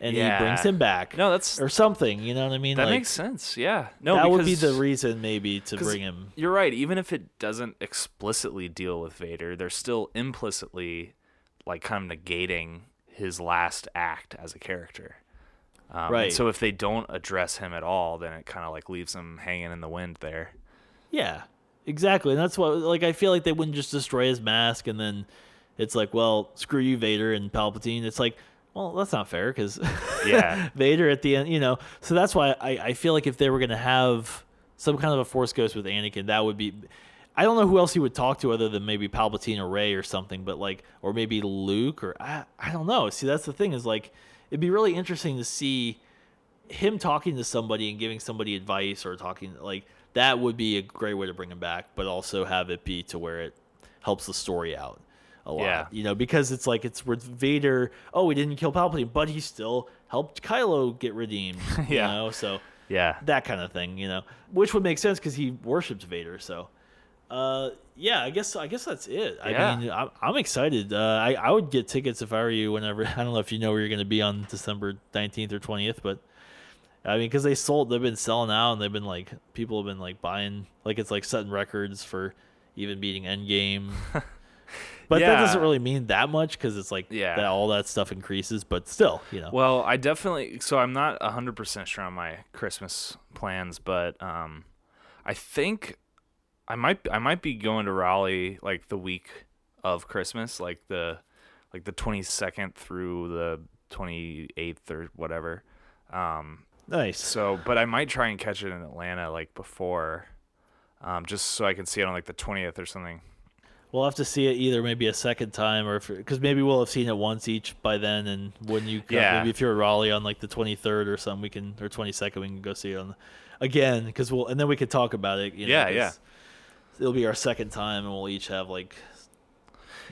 and he brings Hmm. Him back, no, that's or something. You know what I mean? that like, makes sense. Yeah, no, that would be the reason maybe to bring him. You're right. Even if it doesn't explicitly deal with Vader, they're still implicitly like kind of negating his last act as a character. Um, Right. So if they don't address him at all, then it kind of like leaves him hanging in the wind there. Yeah, exactly. And that's what like I feel like they wouldn't just destroy his mask and then it's like, well, screw you, Vader and Palpatine. It's like, well, that's not fair because Yeah. Vader at the end, you know. So that's why I, I feel like if they were gonna have some kind of a Force Ghost with Anakin, that would be. I don't know who else he would talk to other than maybe Palpatine or Rey or something, but like, or maybe Luke or I, I don't know. See, that's the thing is like, it'd be really interesting to see him talking to somebody and giving somebody advice or talking like that would be a great way to bring him back, but also have it be to where it helps the story out a lot. Yeah. You know, because it's like it's with Vader. Oh, he didn't kill Palpatine, but he still helped Kylo get redeemed. You Yeah. know, so Yeah. that kind of thing. You know, which would make sense because he worships Vader. So, uh, yeah, I guess I guess that's it. Yeah. I mean, I'm, I'm excited. Uh, I I would get tickets if I were you. Whenever I don't know if you know where you're going to be on December 19th or 20th, but. I mean, because they sold, they've been selling out, and they've been like, people have been like buying, like it's like setting records for even beating Endgame. but that doesn't really mean that much because it's like Yeah. that all that stuff increases. But still, you know, Well, I definitely so I'm not 100% sure on my Christmas plans, but um I think I might I might be going to Raleigh like the week of Christmas, like the like the 22nd through the 28th or whatever. Um, Nice. so, but I might try and catch it in Atlanta like before, um, just so I can see it on like the 20th or something. We'll have to see it either maybe a second time or because maybe we'll have seen it once each by then. And when you come, Yeah. maybe if you're in Raleigh on like the 23rd or something, we can or 22nd we can go see it on again because we'll and then we could talk about it. You know, Yeah, yeah. It'll be our second time and we'll each have like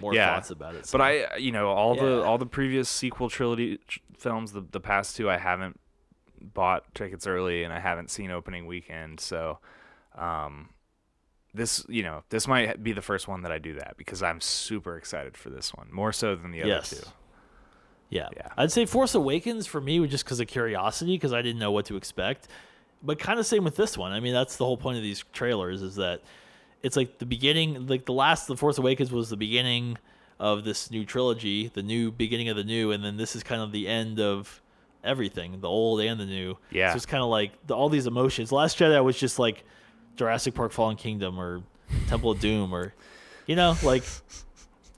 more Yeah. thoughts about it. But I, you know, all the all the previous sequel trilogy tr- films, the the past two, I haven't bought tickets early and I haven't seen opening weekend. So, um, this, you know, this might be the first one that I do that because I'm super excited for this one, more so than the other Yes. two. Yeah. Yeah. I'd say Force Awakens for me was just because of curiosity, because I didn't know what to expect. But kind of same with this one. I mean, that's the whole point of these trailers is that it's like the beginning, like the last, The Force Awakens was the beginning of this new trilogy, the new beginning of the new, and then this is kind of the end of everything, the old and the new. Yeah. So it's kind of like the, all these emotions. Last Jedi was just like Jurassic Park Fallen Kingdom or Temple of Doom or, you know, like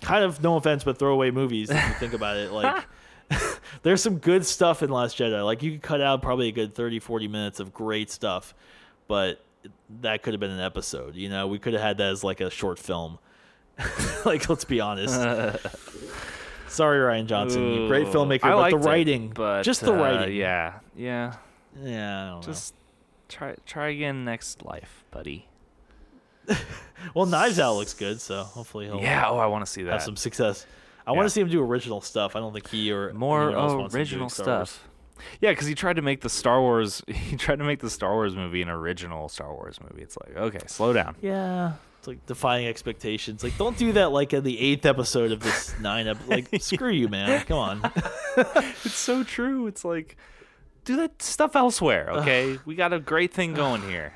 kind of no offense, but throwaway movies if you think about it. Like there's some good stuff in Last Jedi. Like you could cut out probably a good 30, 40 minutes of great stuff, but that could have been an episode. You know, we could have had that as like a short film. like let's be honest. Sorry, Rian Johnson, you great filmmaker, I but the liked it, writing, but just the uh, writing. yeah, yeah. yeah. I don't Just try try again next life, buddy. Well, Knives Out looks good, so hopefully he'll Yeah. Oh, I want to see that. have some success. I want to see him do original stuff. I don't think he or more else oh, wants original stuff. Yeah, because he tried to make the Star Wars. He tried to make the Star Wars movie an original Star Wars movie. It's like, okay, slow down. Yeah. It's like defying expectations. Like, don't do that like in the eighth episode of this nine ep- Like, screw you, man. Come on. It's so true. It's like, do that stuff elsewhere. Okay, we got a great thing going here.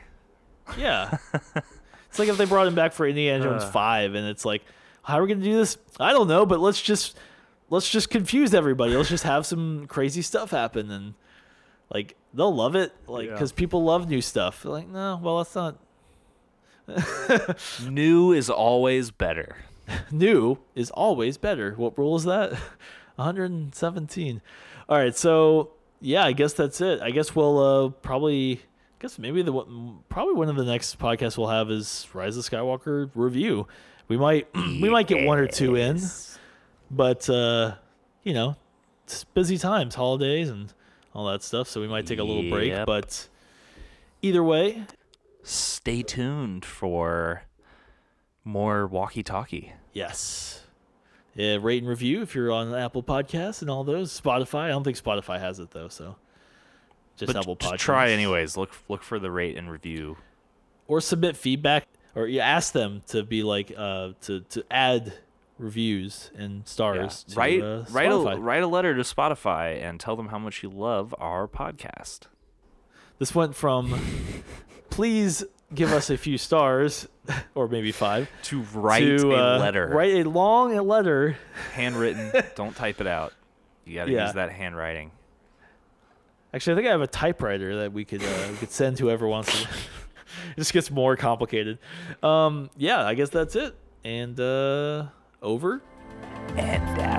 Yeah. It's like if they brought him back for Indiana Jones Uh. 5 and it's like, how are we going to do this? I don't know, but let's just let's just confuse everybody. Let's just have some crazy stuff happen and like they'll love it like Yeah. cuz people love new stuff. They're like, "No, well, that's not New is always better. new is always better. What rule is that? 117. All right, so yeah, I guess that's it. I guess we'll uh, probably, guess maybe the one- probably one of the next podcasts we'll have is Rise of Skywalker review. We might we might get one or two in, but uh, you know, it's busy times, holidays and all that stuff. So we might take a little break. But either way, Stay tuned for more walkie-talkie. Yes. Yeah, rate and review if you're on Apple Podcasts and all those. Spotify. I don't think Spotify has it though, so just But Apple just Podcasts. try anyways. Look look for the rate and review. Or submit feedback or you ask them to be like uh to to add reviews and Yeah. stars to write uh, write a write a letter to Spotify and tell them how much you love our podcast. This went from please give us a few stars or maybe 5 To write to a uh, letter, Write a long letter. handwritten. don't type it out. You got to Yeah. use that handwriting. Actually, I think I have a typewriter that we could uh, we could send whoever wants to. it just gets more complicated. Um, yeah, I guess that's it. And uh, over. And.